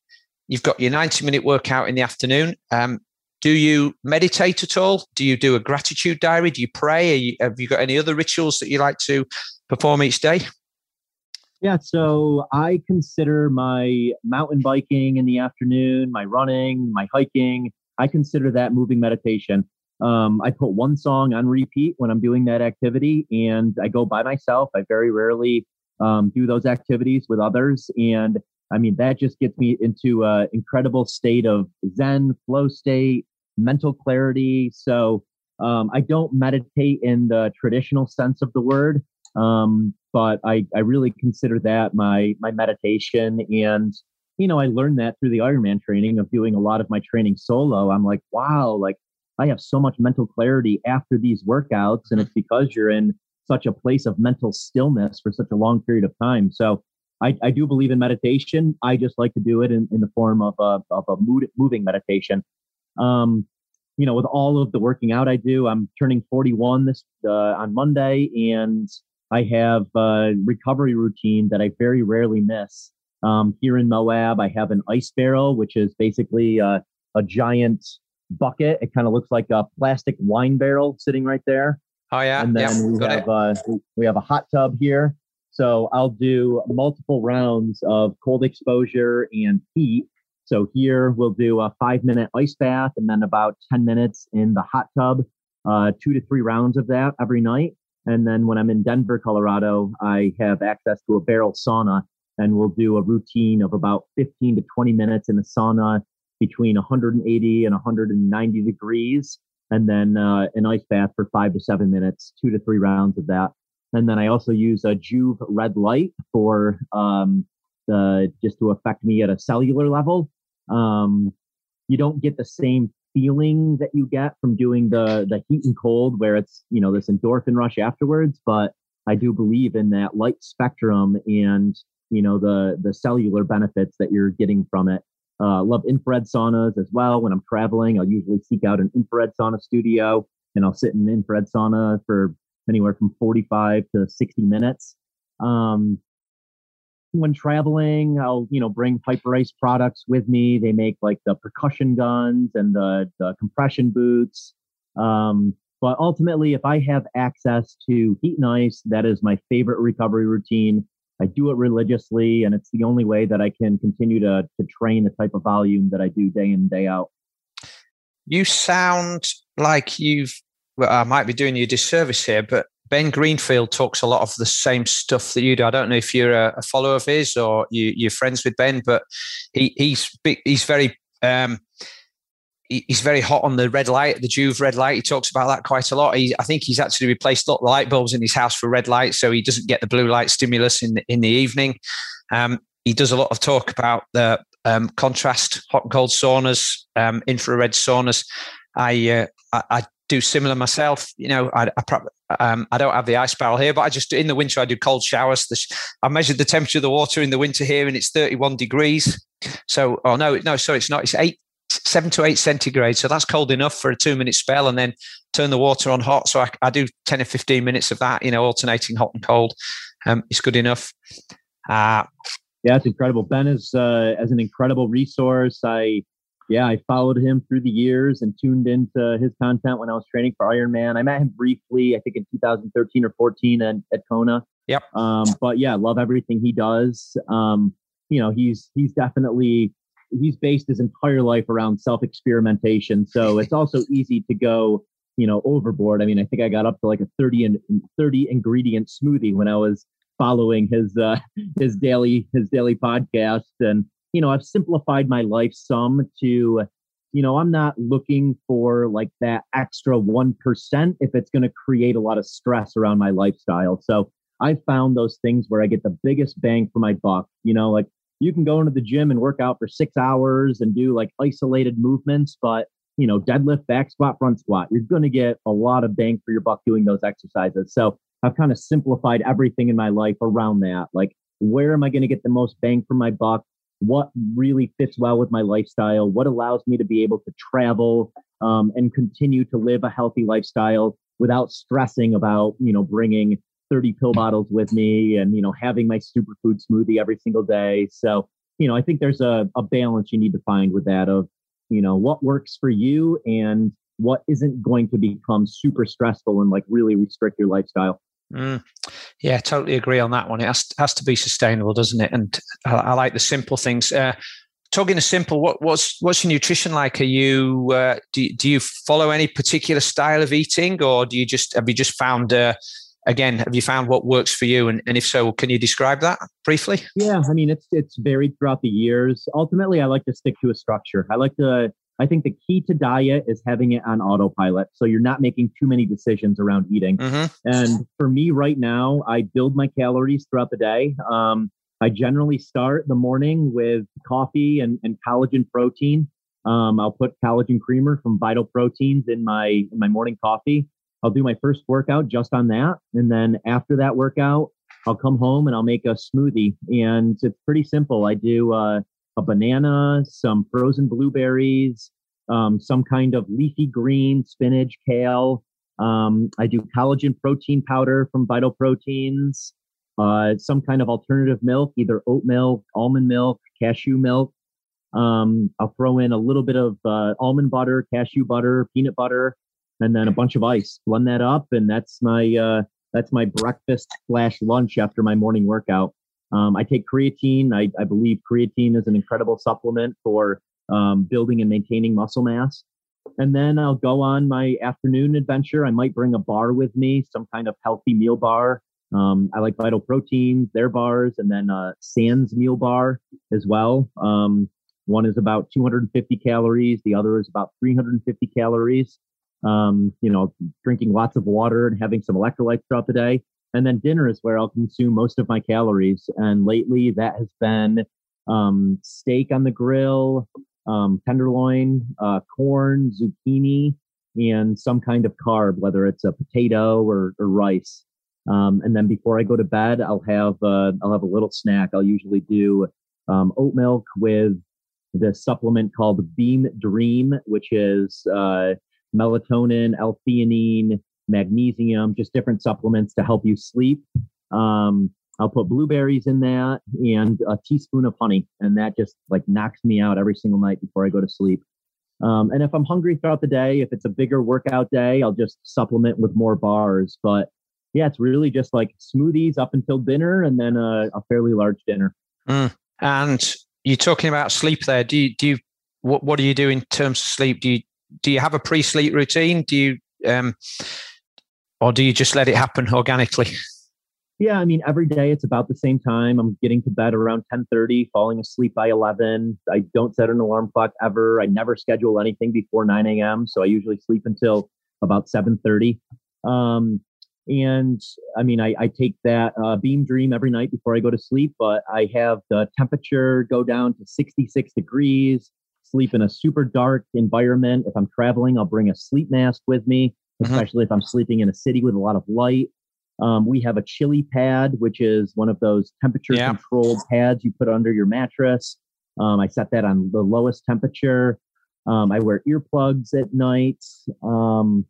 you've got your 90 minute workout in the afternoon. Um, do you meditate at all? Do you do a gratitude diary? Do you pray? You, have you got any other rituals that you like to perform each day? Yeah, so I consider my mountain biking in the afternoon, my running, my hiking, I consider that moving meditation. Um, I put one song on repeat when I'm doing that activity, and I go by myself. I very rarely um, do those activities with others, and I mean that just gets me into an incredible state of Zen, flow state, mental clarity. So um, I don't meditate in the traditional sense of the word, um, but I, I really consider that my my meditation and you know, I learned that through the Ironman training of doing a lot of my training solo. I'm like, wow, like I have so much mental clarity after these workouts. And it's because you're in such a place of mental stillness for such a long period of time. So I, I do believe in meditation. I just like to do it in, in the form of a, of a mood, moving meditation. Um, you know, with all of the working out I do, I'm turning 41 this uh, on Monday, and I have a recovery routine that I very rarely miss. Um, here in Moab, I have an ice barrel, which is basically a, a giant bucket. It kind of looks like a plastic wine barrel sitting right there. Oh yeah, and then yeah, we have uh, we have a hot tub here. So I'll do multiple rounds of cold exposure and heat. So here we'll do a five minute ice bath and then about 10 minutes in the hot tub, uh, two to three rounds of that every night. And then when I'm in Denver, Colorado, I have access to a barrel sauna and we'll do a routine of about 15 to 20 minutes in the sauna between 180 and 190 degrees, and then uh, an ice bath for five to seven minutes, two to three rounds of that. And then I also use a Joovv red light for um, the, just to affect me at a cellular level. Um, you don't get the same feeling that you get from doing the the heat and cold where it's you know this endorphin rush afterwards but i do believe in that light spectrum and you know the the cellular benefits that you're getting from it uh, love infrared saunas as well when i'm traveling i'll usually seek out an infrared sauna studio and i'll sit in an infrared sauna for anywhere from 45 to 60 minutes um, when traveling, I'll you know bring Hyperice products with me. They make like the percussion guns and the the compression boots. Um, but ultimately, if I have access to heat and ice, that is my favorite recovery routine. I do it religiously, and it's the only way that I can continue to to train the type of volume that I do day in day out. You sound like you've. Well, I might be doing you a disservice here, but Ben Greenfield talks a lot of the same stuff that you do. I don't know if you're a, a follower of his or you, are friends with Ben, but he, he's he's very um, he's very hot on the red light, the Joovv red light. He talks about that quite a lot. He, I think he's actually replaced lot light bulbs in his house for red light, so he doesn't get the blue light stimulus in the, in the evening. Um, he does a lot of talk about the um, contrast hot and cold saunas, um, infrared saunas. I, uh, I, I do similar myself. You know, I, I, um, I don't have the ice barrel here, but I just in the winter I do cold showers. I measured the temperature of the water in the winter here, and it's 31 degrees. So, oh no, no, sorry, it's not. It's eight, seven to eight centigrade. So that's cold enough for a two minute spell, and then turn the water on hot. So I, I do 10 or 15 minutes of that. You know, alternating hot and cold. Um, it's good enough. Uh, yeah, it's incredible. Ben is uh, as an incredible resource. I yeah, I followed him through the years and tuned into his content when I was training for Ironman. I met him briefly, I think in 2013 or 14 at, at Kona. Yep. Um, but yeah, love everything he does. Um, you know, he's he's definitely he's based his entire life around self experimentation. So it's also easy to go, you know, overboard. I mean, I think I got up to like a 30 and 30 ingredient smoothie when I was following his uh his daily his daily podcast and you know, I've simplified my life some to, you know, I'm not looking for like that extra 1% if it's going to create a lot of stress around my lifestyle. So I found those things where I get the biggest bang for my buck, you know, like you can go into the gym and work out for six hours and do like isolated movements, but you know, deadlift, back squat, front squat, you're going to get a lot of bang for your buck doing those exercises. So I've kind of simplified everything in my life around that. Like, where am I going to get the most bang for my buck? what really fits well with my lifestyle, what allows me to be able to travel um, and continue to live a healthy lifestyle without stressing about, you know, bringing 30 pill bottles with me and, you know, having my superfood smoothie every single day. So, you know, I think there's a, a balance you need to find with that of, you know, what works for you and what isn't going to become super stressful and like really restrict your lifestyle. Mm. Yeah, totally agree on that one. It has, has to be sustainable, doesn't it? And I, I like the simple things. Uh, talking of simple, what, what's what's your nutrition like? Are you uh, do do you follow any particular style of eating, or do you just have you just found uh, again have you found what works for you? And, and if so, can you describe that briefly? Yeah, I mean it's it's varied throughout the years. Ultimately, I like to stick to a structure. I like to I think the key to diet is having it on autopilot. So you're not making too many decisions around eating. Mm-hmm. And for me right now, I build my calories throughout the day. Um, I generally start the morning with coffee and, and collagen protein. Um, I'll put collagen creamer from Vital Proteins in my in my morning coffee. I'll do my first workout just on that, and then after that workout, I'll come home and I'll make a smoothie. And it's pretty simple. I do uh, a banana, some frozen blueberries, um, some kind of leafy green, spinach, kale. Um, I do collagen protein powder from Vital Proteins, uh, some kind of alternative milk, either oat milk, almond milk, cashew milk. Um, I'll throw in a little bit of uh, almond butter, cashew butter, peanut butter, and then a bunch of ice. Blend that up, and that's my uh, that's my breakfast slash lunch after my morning workout. Um, I take creatine. I, I, believe creatine is an incredible supplement for um, building and maintaining muscle mass. And then I'll go on my afternoon adventure. I might bring a bar with me, some kind of healthy meal bar. Um, I like Vital Proteins, their bars, and then uh, Sans meal bar as well. Um, one is about 250 calories, the other is about 350 calories. Um, you know, drinking lots of water and having some electrolytes throughout the day. And then dinner is where I'll consume most of my calories. And lately that has been um, steak on the grill, um, tenderloin, uh, corn, zucchini, and some kind of carb, whether it's a potato or, or rice. Um, and then before I go to bed, I'll have uh, I'll have a little snack. I'll usually do um, oat milk with the supplement called Beam Dream, which is uh, melatonin, L-theanine, magnesium, just different supplements to help you sleep. Um, I'll put blueberries in that and a teaspoon of honey, and that just like knocks me out every single night before I go to sleep. Um, and if I'm hungry throughout the day, if it's a bigger workout day, I'll just supplement with more bars. But yeah, it's really just like smoothies up until dinner, and then a, a fairly large dinner. Mm. And you're talking about sleep there. Do you do you what what do you do in terms of sleep? Do you do you have a pre-sleep routine? Do you um, or do you just let it happen organically? Yeah, I mean, every day it's about the same time. I'm getting to bed around 10:30, falling asleep by 11. I don't set an alarm clock ever. I never schedule anything before 9 a.m. So I usually sleep until about 7:30. Um, and I mean, I, I take that uh, Beam Dream every night before I go to sleep, but I have the temperature go down to 66 degrees. Sleep in a super dark environment. If I'm traveling, I'll bring a sleep mask with me, mm-hmm. especially mm-hmm. if I'm sleeping in a city with a lot of light. Um, we have a ChiliPad, which is one of those temperature yeah. controlled pads you put under your mattress. Um, I set that on the lowest temperature. Um, I wear earplugs at night. Um,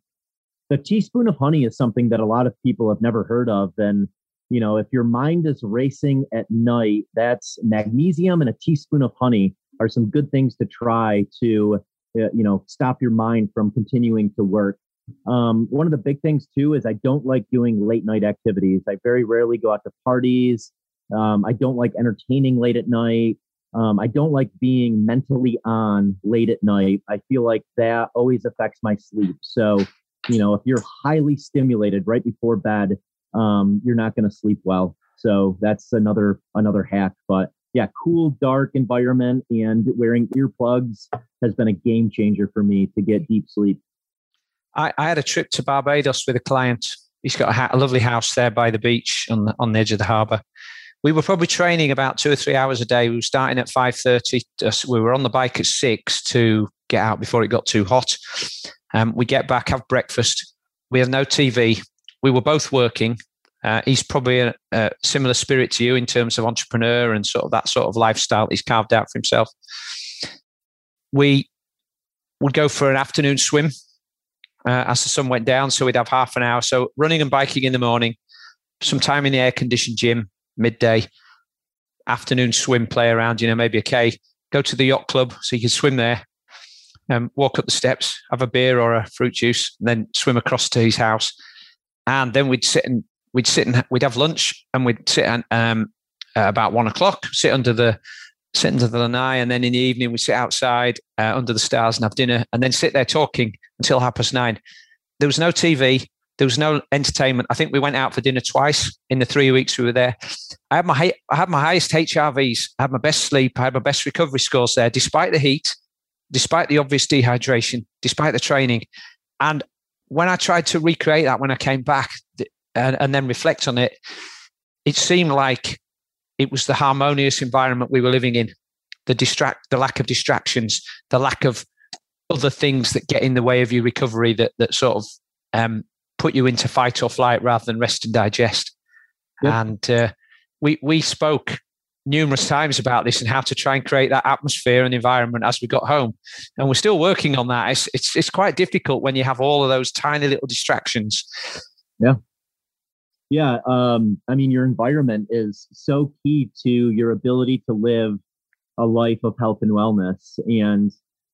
the teaspoon of honey is something that a lot of people have never heard of. And, you know, if your mind is racing at night, that's magnesium and a teaspoon of honey are some good things to try to, uh, you know, stop your mind from continuing to work. Um, one of the big things too is I don't like doing late night activities. I very rarely go out to parties. Um, I don't like entertaining late at night. Um, I don't like being mentally on late at night. I feel like that always affects my sleep. So, you know, if you're highly stimulated right before bed, um, you're not going to sleep well. So that's another another hack. But yeah, cool, dark environment and wearing earplugs has been a game changer for me to get deep sleep. I, I had a trip to Barbados with a client. He's got a, ha- a lovely house there by the beach on the, on the edge of the harbour. We were probably training about two or three hours a day. We were starting at five thirty. We were on the bike at six to get out before it got too hot. Um, we get back, have breakfast. We have no TV. We were both working. Uh, he's probably a, a, similar spirit to you in terms of entrepreneur and sort of that sort of lifestyle he's carved out for himself. We would go for an afternoon swim uh, as the sun went down. So we'd have half an hour. So running and biking in the morning, some time in the air conditioned gym, midday, afternoon swim, play around, you know, maybe a K, go to the yacht club so you can swim there, um, walk up the steps, have a beer or a fruit juice, and then swim across to his house. And then we'd sit and we'd sit and we'd have lunch and we'd sit and um, about one o'clock, sit under the sit under the lanai, and then in the evening we sit outside uh, under the stars and have dinner, and then sit there talking until half past nine. There was no TV. There was no entertainment. I think we went out for dinner twice in the three weeks we were there. I had my I had my highest HRVs. I had my best sleep. I had my best recovery scores there, despite the heat, despite the obvious dehydration, despite the training. And when I tried to recreate that when I came back and, and then reflect on it, it seemed like it was the harmonious environment we were living in, the distract, the lack of distractions, the lack of other things that get in the way of your recovery that that sort of um, put you into fight or flight rather than rest and digest. Yep. And uh, we we spoke numerous times about this and how to try and create that atmosphere and environment as we got home. And we're still working on that. It's it's, it's quite difficult when you have all of those tiny little distractions. Yeah. Yeah. Um, I mean, your environment is so key to your ability to live a life of health and wellness. And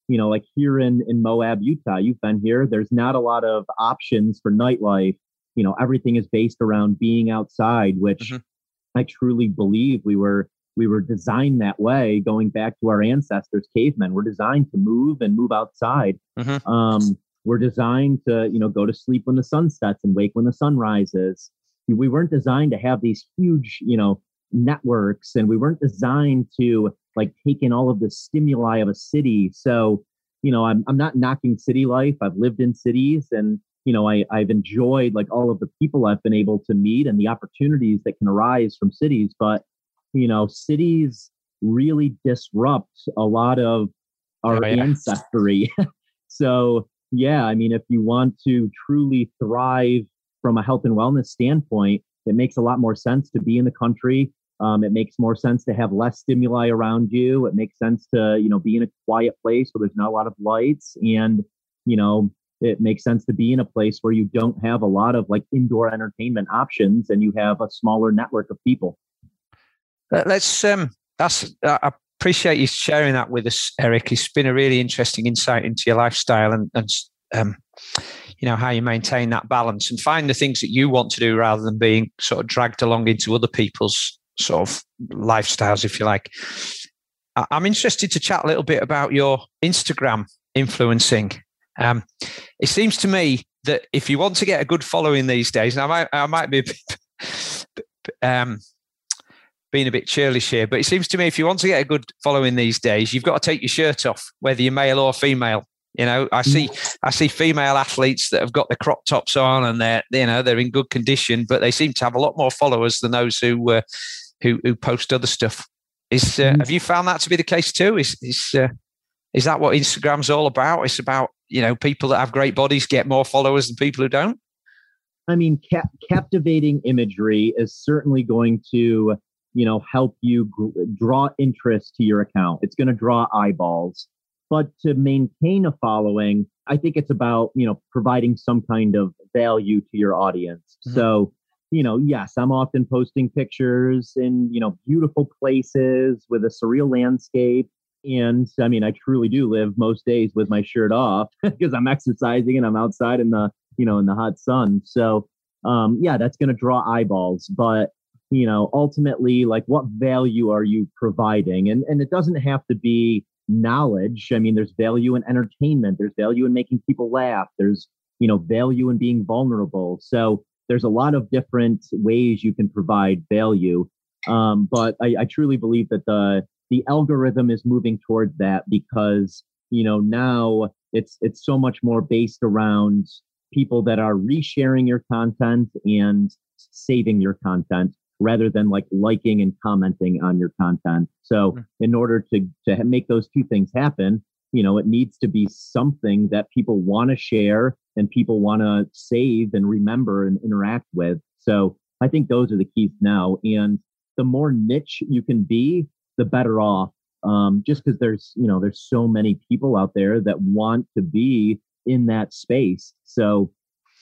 you know, like here in in Moab, Utah, you've been here. There's not a lot of options for nightlife. You know, everything is based around being outside, which mm-hmm. I truly believe we were we were designed that way. Going back to our ancestors, cavemen, we're designed to move and move outside. Mm-hmm. Um, we're designed to you know go to sleep when the sun sets and wake when the sun rises. We weren't designed to have these huge you know networks, and we weren't designed to like take in all of the stimuli of a city. So, you know, I'm I'm not knocking city life. I've lived in cities and you know, I, I've enjoyed like all of the people I've been able to meet and the opportunities that can arise from cities. But, you know, cities really disrupt a lot of our oh, yeah. ancestry. so, yeah, I mean, if you want to truly thrive from a health and wellness standpoint, it makes a lot more sense to be in the country. Um, it makes more sense to have less stimuli around you. It makes sense to, you know, be in a quiet place where there's not a lot of lights. And, you know, it makes sense to be in a place where you don't have a lot of like indoor entertainment options and you have a smaller network of people. Let's, um, that's, I appreciate you sharing that with us, Eric. It's been a really interesting insight into your lifestyle and, and um, you know how you maintain that balance and find the things that you want to do rather than being sort of dragged along into other people's sort of lifestyles, if you like. I'm interested to chat a little bit about your Instagram influencing. Um, it seems to me that if you want to get a good following these days, and I might, I might be um, being a bit churlish here, but it seems to me if you want to get a good following these days, you've got to take your shirt off, whether you're male or female. You know, I see I see female athletes that have got the crop tops on and they're you know they're in good condition, but they seem to have a lot more followers than those who uh, who who post other stuff. Is uh, mm. have you found that to be the case too? Is is uh, is that what Instagram's all about? It's about you know people that have great bodies get more followers than people who don't. I mean, cap- captivating imagery is certainly going to you know help you gr- draw interest to your account. It's going to draw eyeballs, but to maintain a following, I think it's about you know providing some kind of value to your audience. Mm-hmm. So you know, yes, I'm often posting pictures in, you know, beautiful places with a surreal landscape. And I mean, I truly do live most days with my shirt off because I'm exercising and I'm outside in the, you know, in the hot sun. So, um, yeah, that's going to draw eyeballs. But, you know, ultimately, like what value are you providing? And, and it doesn't have to be knowledge. I mean, there's value in entertainment, there's value in making people laugh, there's, you know, value in being vulnerable. So, there's a lot of different ways you can provide value. Um, but I, I truly believe that the the algorithm is moving towards that because you know now it's it's so much more based around people that are resharing your content and saving your content rather than like liking and commenting on your content. So hmm. in order to to make those two things happen, you know, it needs to be something that people want to share and people want to save and remember and interact with. So I think those are the keys now. And the more niche you can be, the better off. Um, just because there's, you know, there's so many people out there that want to be in that space. So,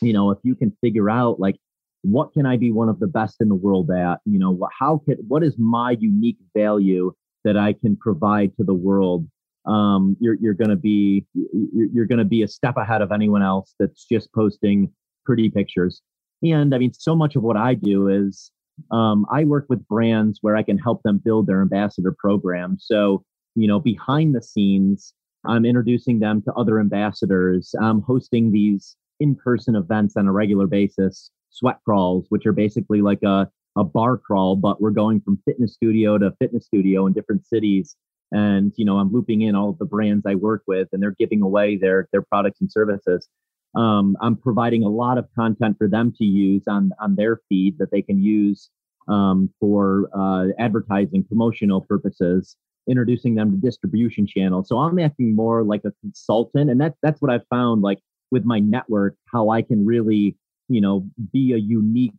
you know, if you can figure out like, what can I be one of the best in the world at? You know, how can, what is my unique value that I can provide to the world? um, you're you're going to be you're, you're going to be a step ahead of anyone else that's just posting pretty pictures. And I mean, so much of what I do is um, I work with brands where I can help them build their ambassador program. So you know, behind the scenes, I'm introducing them to other ambassadors. I'm hosting these in-person events on a regular basis, sweat crawls, which are basically like a a bar crawl, but we're going from fitness studio to fitness studio in different cities. And you know i'm looping in all of the brands i work with and they're giving away their their products and services. Um, i'm providing a lot of content for them to use on on their feed that they can use um, for uh, advertising promotional purposes introducing them to distribution channels. So i'm acting more like a consultant and that that's what i've found like with my network how i can really you know be a unique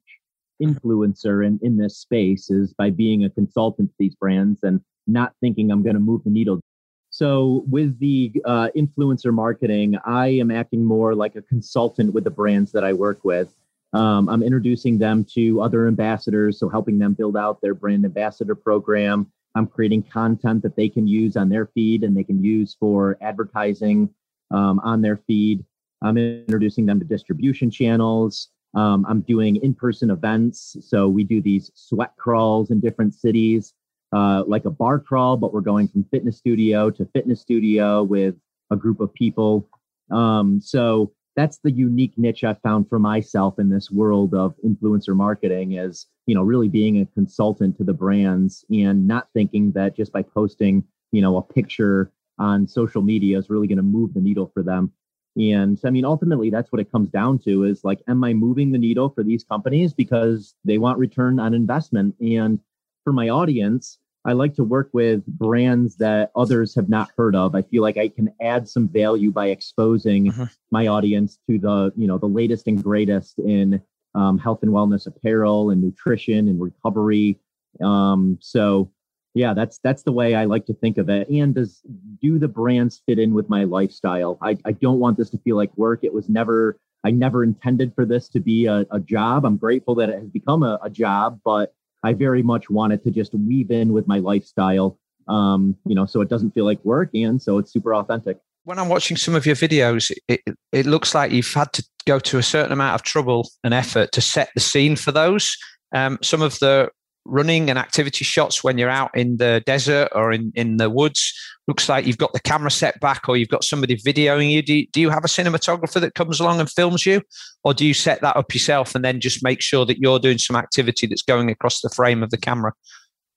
influencer in, in this space is by being a consultant to these brands and not thinking I'm going to move the needle. So with the uh, influencer marketing, I am acting more like a consultant with the brands that I work with. Um, I'm introducing them to other ambassadors, so helping them build out their brand ambassador program. I'm creating content that they can use on their feed and they can use for advertising um, on their feed. I'm introducing them to distribution channels. Um, I'm doing in person events. So we do these sweat crawls in different cities uh, like a bar crawl, but we're going from fitness studio to fitness studio with a group of people. Um, so that's the unique niche I found for myself in this world of influencer marketing is, you know, really being a consultant to the brands and not thinking that just by posting, you know, a picture on social media is really going to move the needle for them. And I mean, ultimately, that's what it comes down to is like, am I moving the needle for these companies because they want return on investment? And for my audience, I like to work with brands that others have not heard of. I feel like I can add some value by exposing mm-hmm. my audience to the, you know, the latest and greatest in um, health and wellness apparel and nutrition and recovery. Um, so yeah, that's that's the way I like to think of it. And does do the brands fit in with my lifestyle? I, I don't want this to feel like work. It was never I never intended for this to be a, a job. I'm grateful that it has become a, a job, but I very much wanted to just weave in with my lifestyle, um, you know, so it doesn't feel like work and so it's super authentic. When I'm watching some of your videos, it, it looks like you've had to go to a certain amount of trouble and effort to set the scene for those. Um, some of the running and activity shots when you're out in the desert or in, in the woods. Looks like you've got the camera set back or you've got somebody videoing you. Do, you do you have a cinematographer that comes along and films you? Or do you set that up yourself and then just make sure that you're doing some activity that's going across the frame of the camera?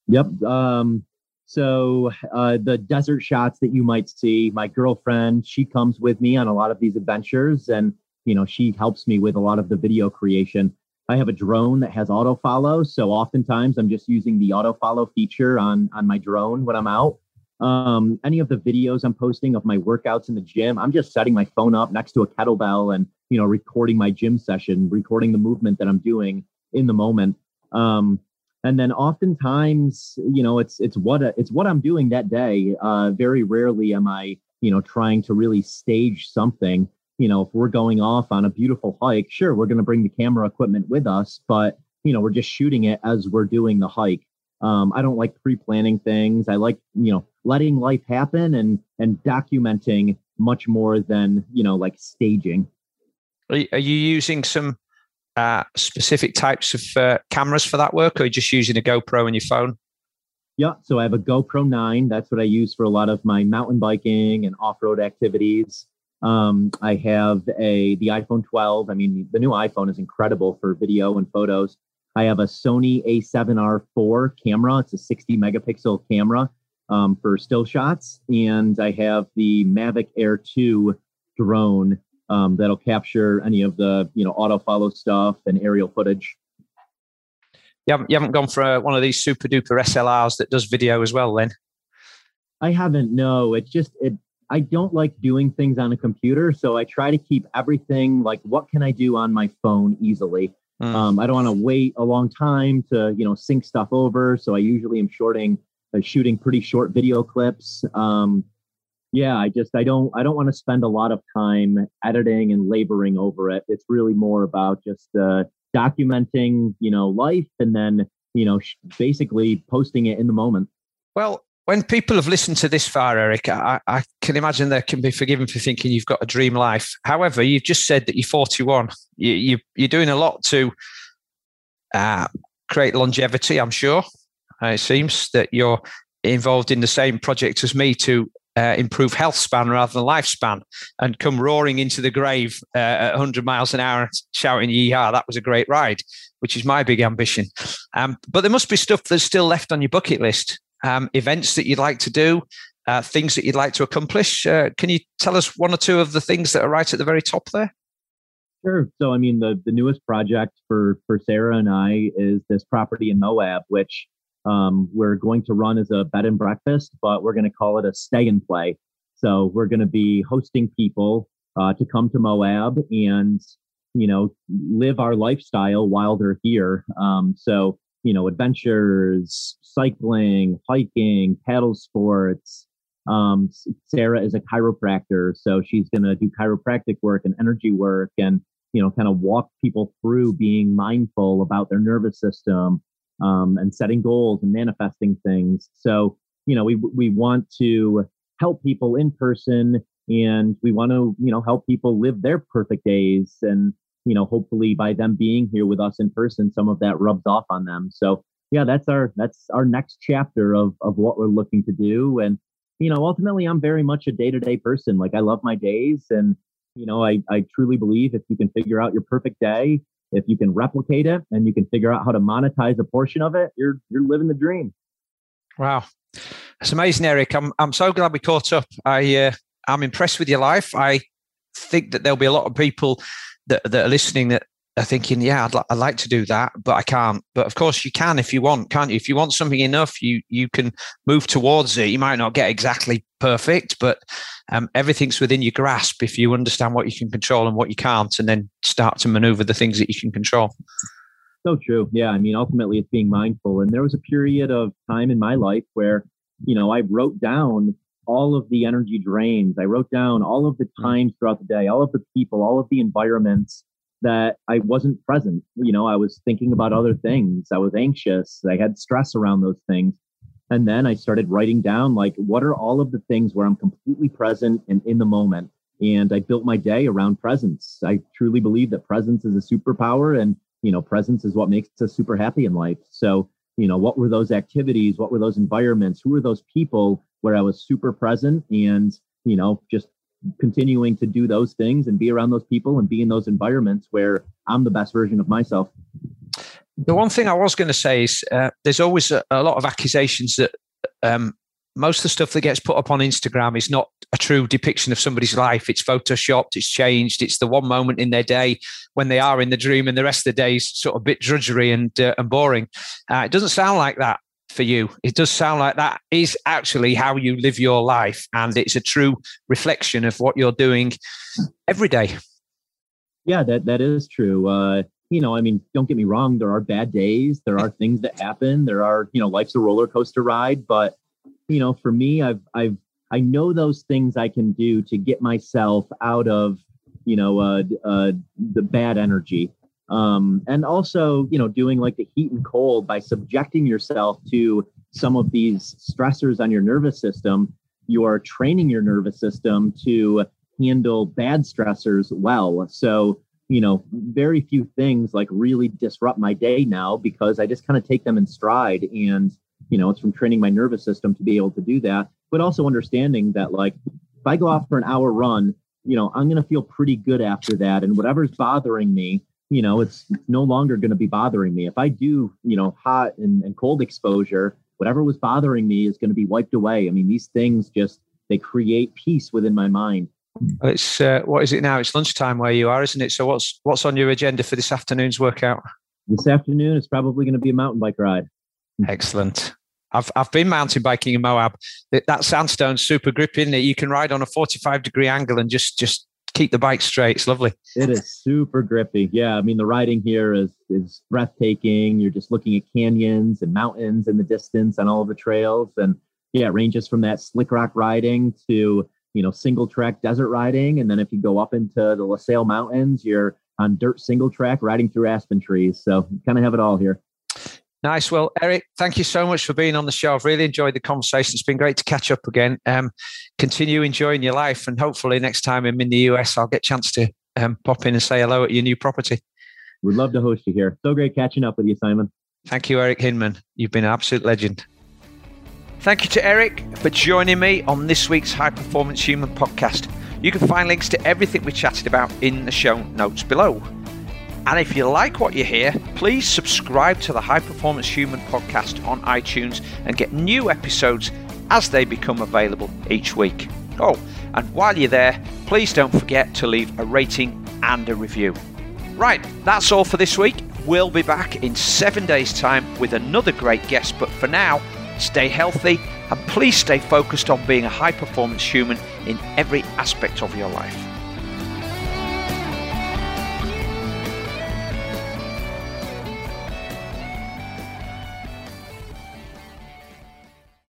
Yep um, so uh, the desert shots that you might see my girlfriend she comes with me on a lot of these adventures and you know she helps me with a lot of the video creation I have a drone that has auto follow. So oftentimes I'm just using the auto follow feature on, on my drone when I'm out. Um, any of the videos I'm posting of my workouts in the gym, I'm just setting my phone up next to a kettlebell and, you know, recording my gym session, recording the movement that I'm doing in the moment. Um, and then oftentimes, you know, it's, it's what, it's what I'm doing that day. Uh, very rarely am I, you know, trying to really stage something you know, if we're going off on a beautiful hike, sure, we're going to bring the camera equipment with us, but you know, we're just shooting it as we're doing the hike. Um, I don't like pre-planning things. I like, you know, letting life happen and and documenting much more than you know, like staging. Are you using some uh, specific types of uh, cameras for that work, or are you just using a GoPro on your phone? Yeah, so I have a GoPro 9. That's what I use for a lot of my mountain biking and off-road activities. Um, I have a the iPhone 12. I mean, the new iPhone is incredible for video and photos. I have a Sony A7R4 camera. It's a 60 megapixel camera um, for still shots, and I have the Mavic Air 2 drone um, that'll capture any of the you know auto follow stuff and aerial footage. You haven't, you haven't gone for a, one of these super duper SLRs that does video as well, then? I haven't. No, it just it I don't like doing things on a computer, so I try to keep everything like what can I do on my phone easily. Mm. Um, I don't want to wait a long time to you know sync stuff over, so I usually am shorting uh, shooting pretty short video clips. Um, yeah, I just I don't I don't want to spend a lot of time editing and laboring over it. It's really more about just uh, documenting you know life and then you know sh- basically posting it in the moment. Well, when people have listened to this far, Eric, I, I, can imagine they can be forgiven for thinking you've got a dream life. However, you've just said that you're 41. You, you, you're doing a lot to uh, create longevity, I'm sure. Uh, it seems that you're involved in the same project as me to uh, improve health span rather than lifespan and come roaring into the grave uh, at 100 miles an hour shouting yeehaw that was a great ride which is my big ambition um, but there must be stuff that's still left on your bucket list um, events that you'd like to do, uh, things that you'd like to accomplish. Uh, can you tell us one or two of the things that are right at the very top there? Sure. So, I mean, the the newest project for for Sarah and I is this property in Moab, which um, we're going to run as a bed and breakfast, but we're going to call it a stay and play. So, we're going to be hosting people uh, to come to Moab and you know live our lifestyle while they're here. Um, so, you know, adventures, cycling, hiking, paddle sports. Um, Sarah is a chiropractor, so she's going to do chiropractic work and energy work and, you know, kind of walk people through being mindful about their nervous system um, and setting goals and manifesting things. So, you know, we, we want to help people in person and we want to, you know, help people live their perfect days. And, you know, hopefully by them being here with us in person, some of that rubs off on them. So, yeah, that's our that's our next chapter of of what we're looking to do. And you know, ultimately, I'm very much a day to day person. Like I love my days, and you know, I I truly believe if you can figure out your perfect day, if you can replicate it, and you can figure out how to monetize a portion of it, you're you're living the dream. Wow, it's amazing, Eric. I'm I'm so glad we caught up. I uh, I'm impressed with your life. I think that there'll be a lot of people that that are listening that are thinking, yeah, I'd, li- I'd like to do that, but I can't. But of course, you can if you want, can't you? If you want something enough, you you can move towards it. You might not get exactly perfect, but um, everything's within your grasp if you understand what you can control and what you can't, and then start to maneuver the things that you can control. So true. Yeah. I mean, ultimately, it's being mindful. And there was a period of time in my life where, you know, I wrote down all of the energy drains. I wrote down all of the mm. times throughout the day, all of the people, all of the environments that I wasn't present. You know, I was thinking about other things. I was anxious. I had stress around those things. And then I started writing down, like, what are all of the things where I'm completely present and in the moment? And I built my day around presence. I truly believe that presence is a superpower. And you know, presence is what makes us super happy in life. So, you know, what were those activities? What were those environments? Who were those people where I was super present and, you know, just continuing to do those things and be around those people and be in those environments where I'm the best version of myself. The one thing I was going to say is uh, there's always a, a, lot of accusations that um, most of the stuff that gets put up on Instagram is not a true depiction of somebody's life. It's photoshopped, it's changed. It's the one moment in their day when they are in the dream, and the rest of the day is sort of bit drudgery and uh, and boring. Uh, it doesn't sound like that for you. It does sound like that is actually how you live your life, and it's a true reflection of what you're doing every day. Yeah, that that is true. Uh, you know, I mean, don't get me wrong. There are bad days. There are things that happen. There are, you know, life's a roller coaster ride, but you know, for me, I've I've I know those things I can do to get myself out of, you know, uh, uh, the bad energy. Um, and also, you know, doing like the heat and cold by subjecting yourself to some of these stressors on your nervous system. You are training your nervous system to handle bad stressors well. So, you know, very few things like really disrupt my day now because I just kind of take them in stride and you know it's from training my nervous system to be able to do that but also understanding that like if i go off for an hour run you know i'm going to feel pretty good after that and whatever's bothering me you know it's, no longer going to be bothering me. If i do you know hot and, and cold exposure whatever was bothering me is going to be wiped away. I mean these things just they create peace within my mind. It's uh, what is it now? It's lunchtime where you are isn't it? So what's what's on your agenda for this afternoon's workout? This afternoon it's probably going to be a mountain bike ride. Excellent. I've I've been mountain biking in Moab. That sandstone's super grippy, isn't it? You can ride on a 45 degree angle and just just keep the bike straight. It's lovely. It is super grippy. Yeah, I mean the riding here is is breathtaking. You're just looking at canyons and mountains in the distance on all the trails, and yeah, it ranges from that slick rock riding to you know single track desert riding, and then if you go up into the La Sal Mountains, you're on dirt single track riding through aspen trees. So kind of have it all here. Nice. Well, Eric, thank you so much for being on the show. I've really enjoyed the conversation. It's been great to catch up again. Um, continue enjoying your life, and hopefully next time I'm in the US, I'll get a chance to um, pop in and say hello at your new property. We'd love to host you here. So great catching up with you, Simon. Thank you, Eric Hinman. You've been an absolute legend. Thank you to Eric for joining me on this week's High Performance Human podcast. You can find links to everything we chatted about in the show notes below. And if you like what you hear, please subscribe to the High Performance Human podcast on iTunes and get new episodes as they become available each week. Oh, and while you're there, please don't forget to leave a rating and a review. Right, that's all for this week. We'll be back in seven days' time with another great guest, but for now, stay healthy and please stay focused on being a high performance human in every aspect of your life.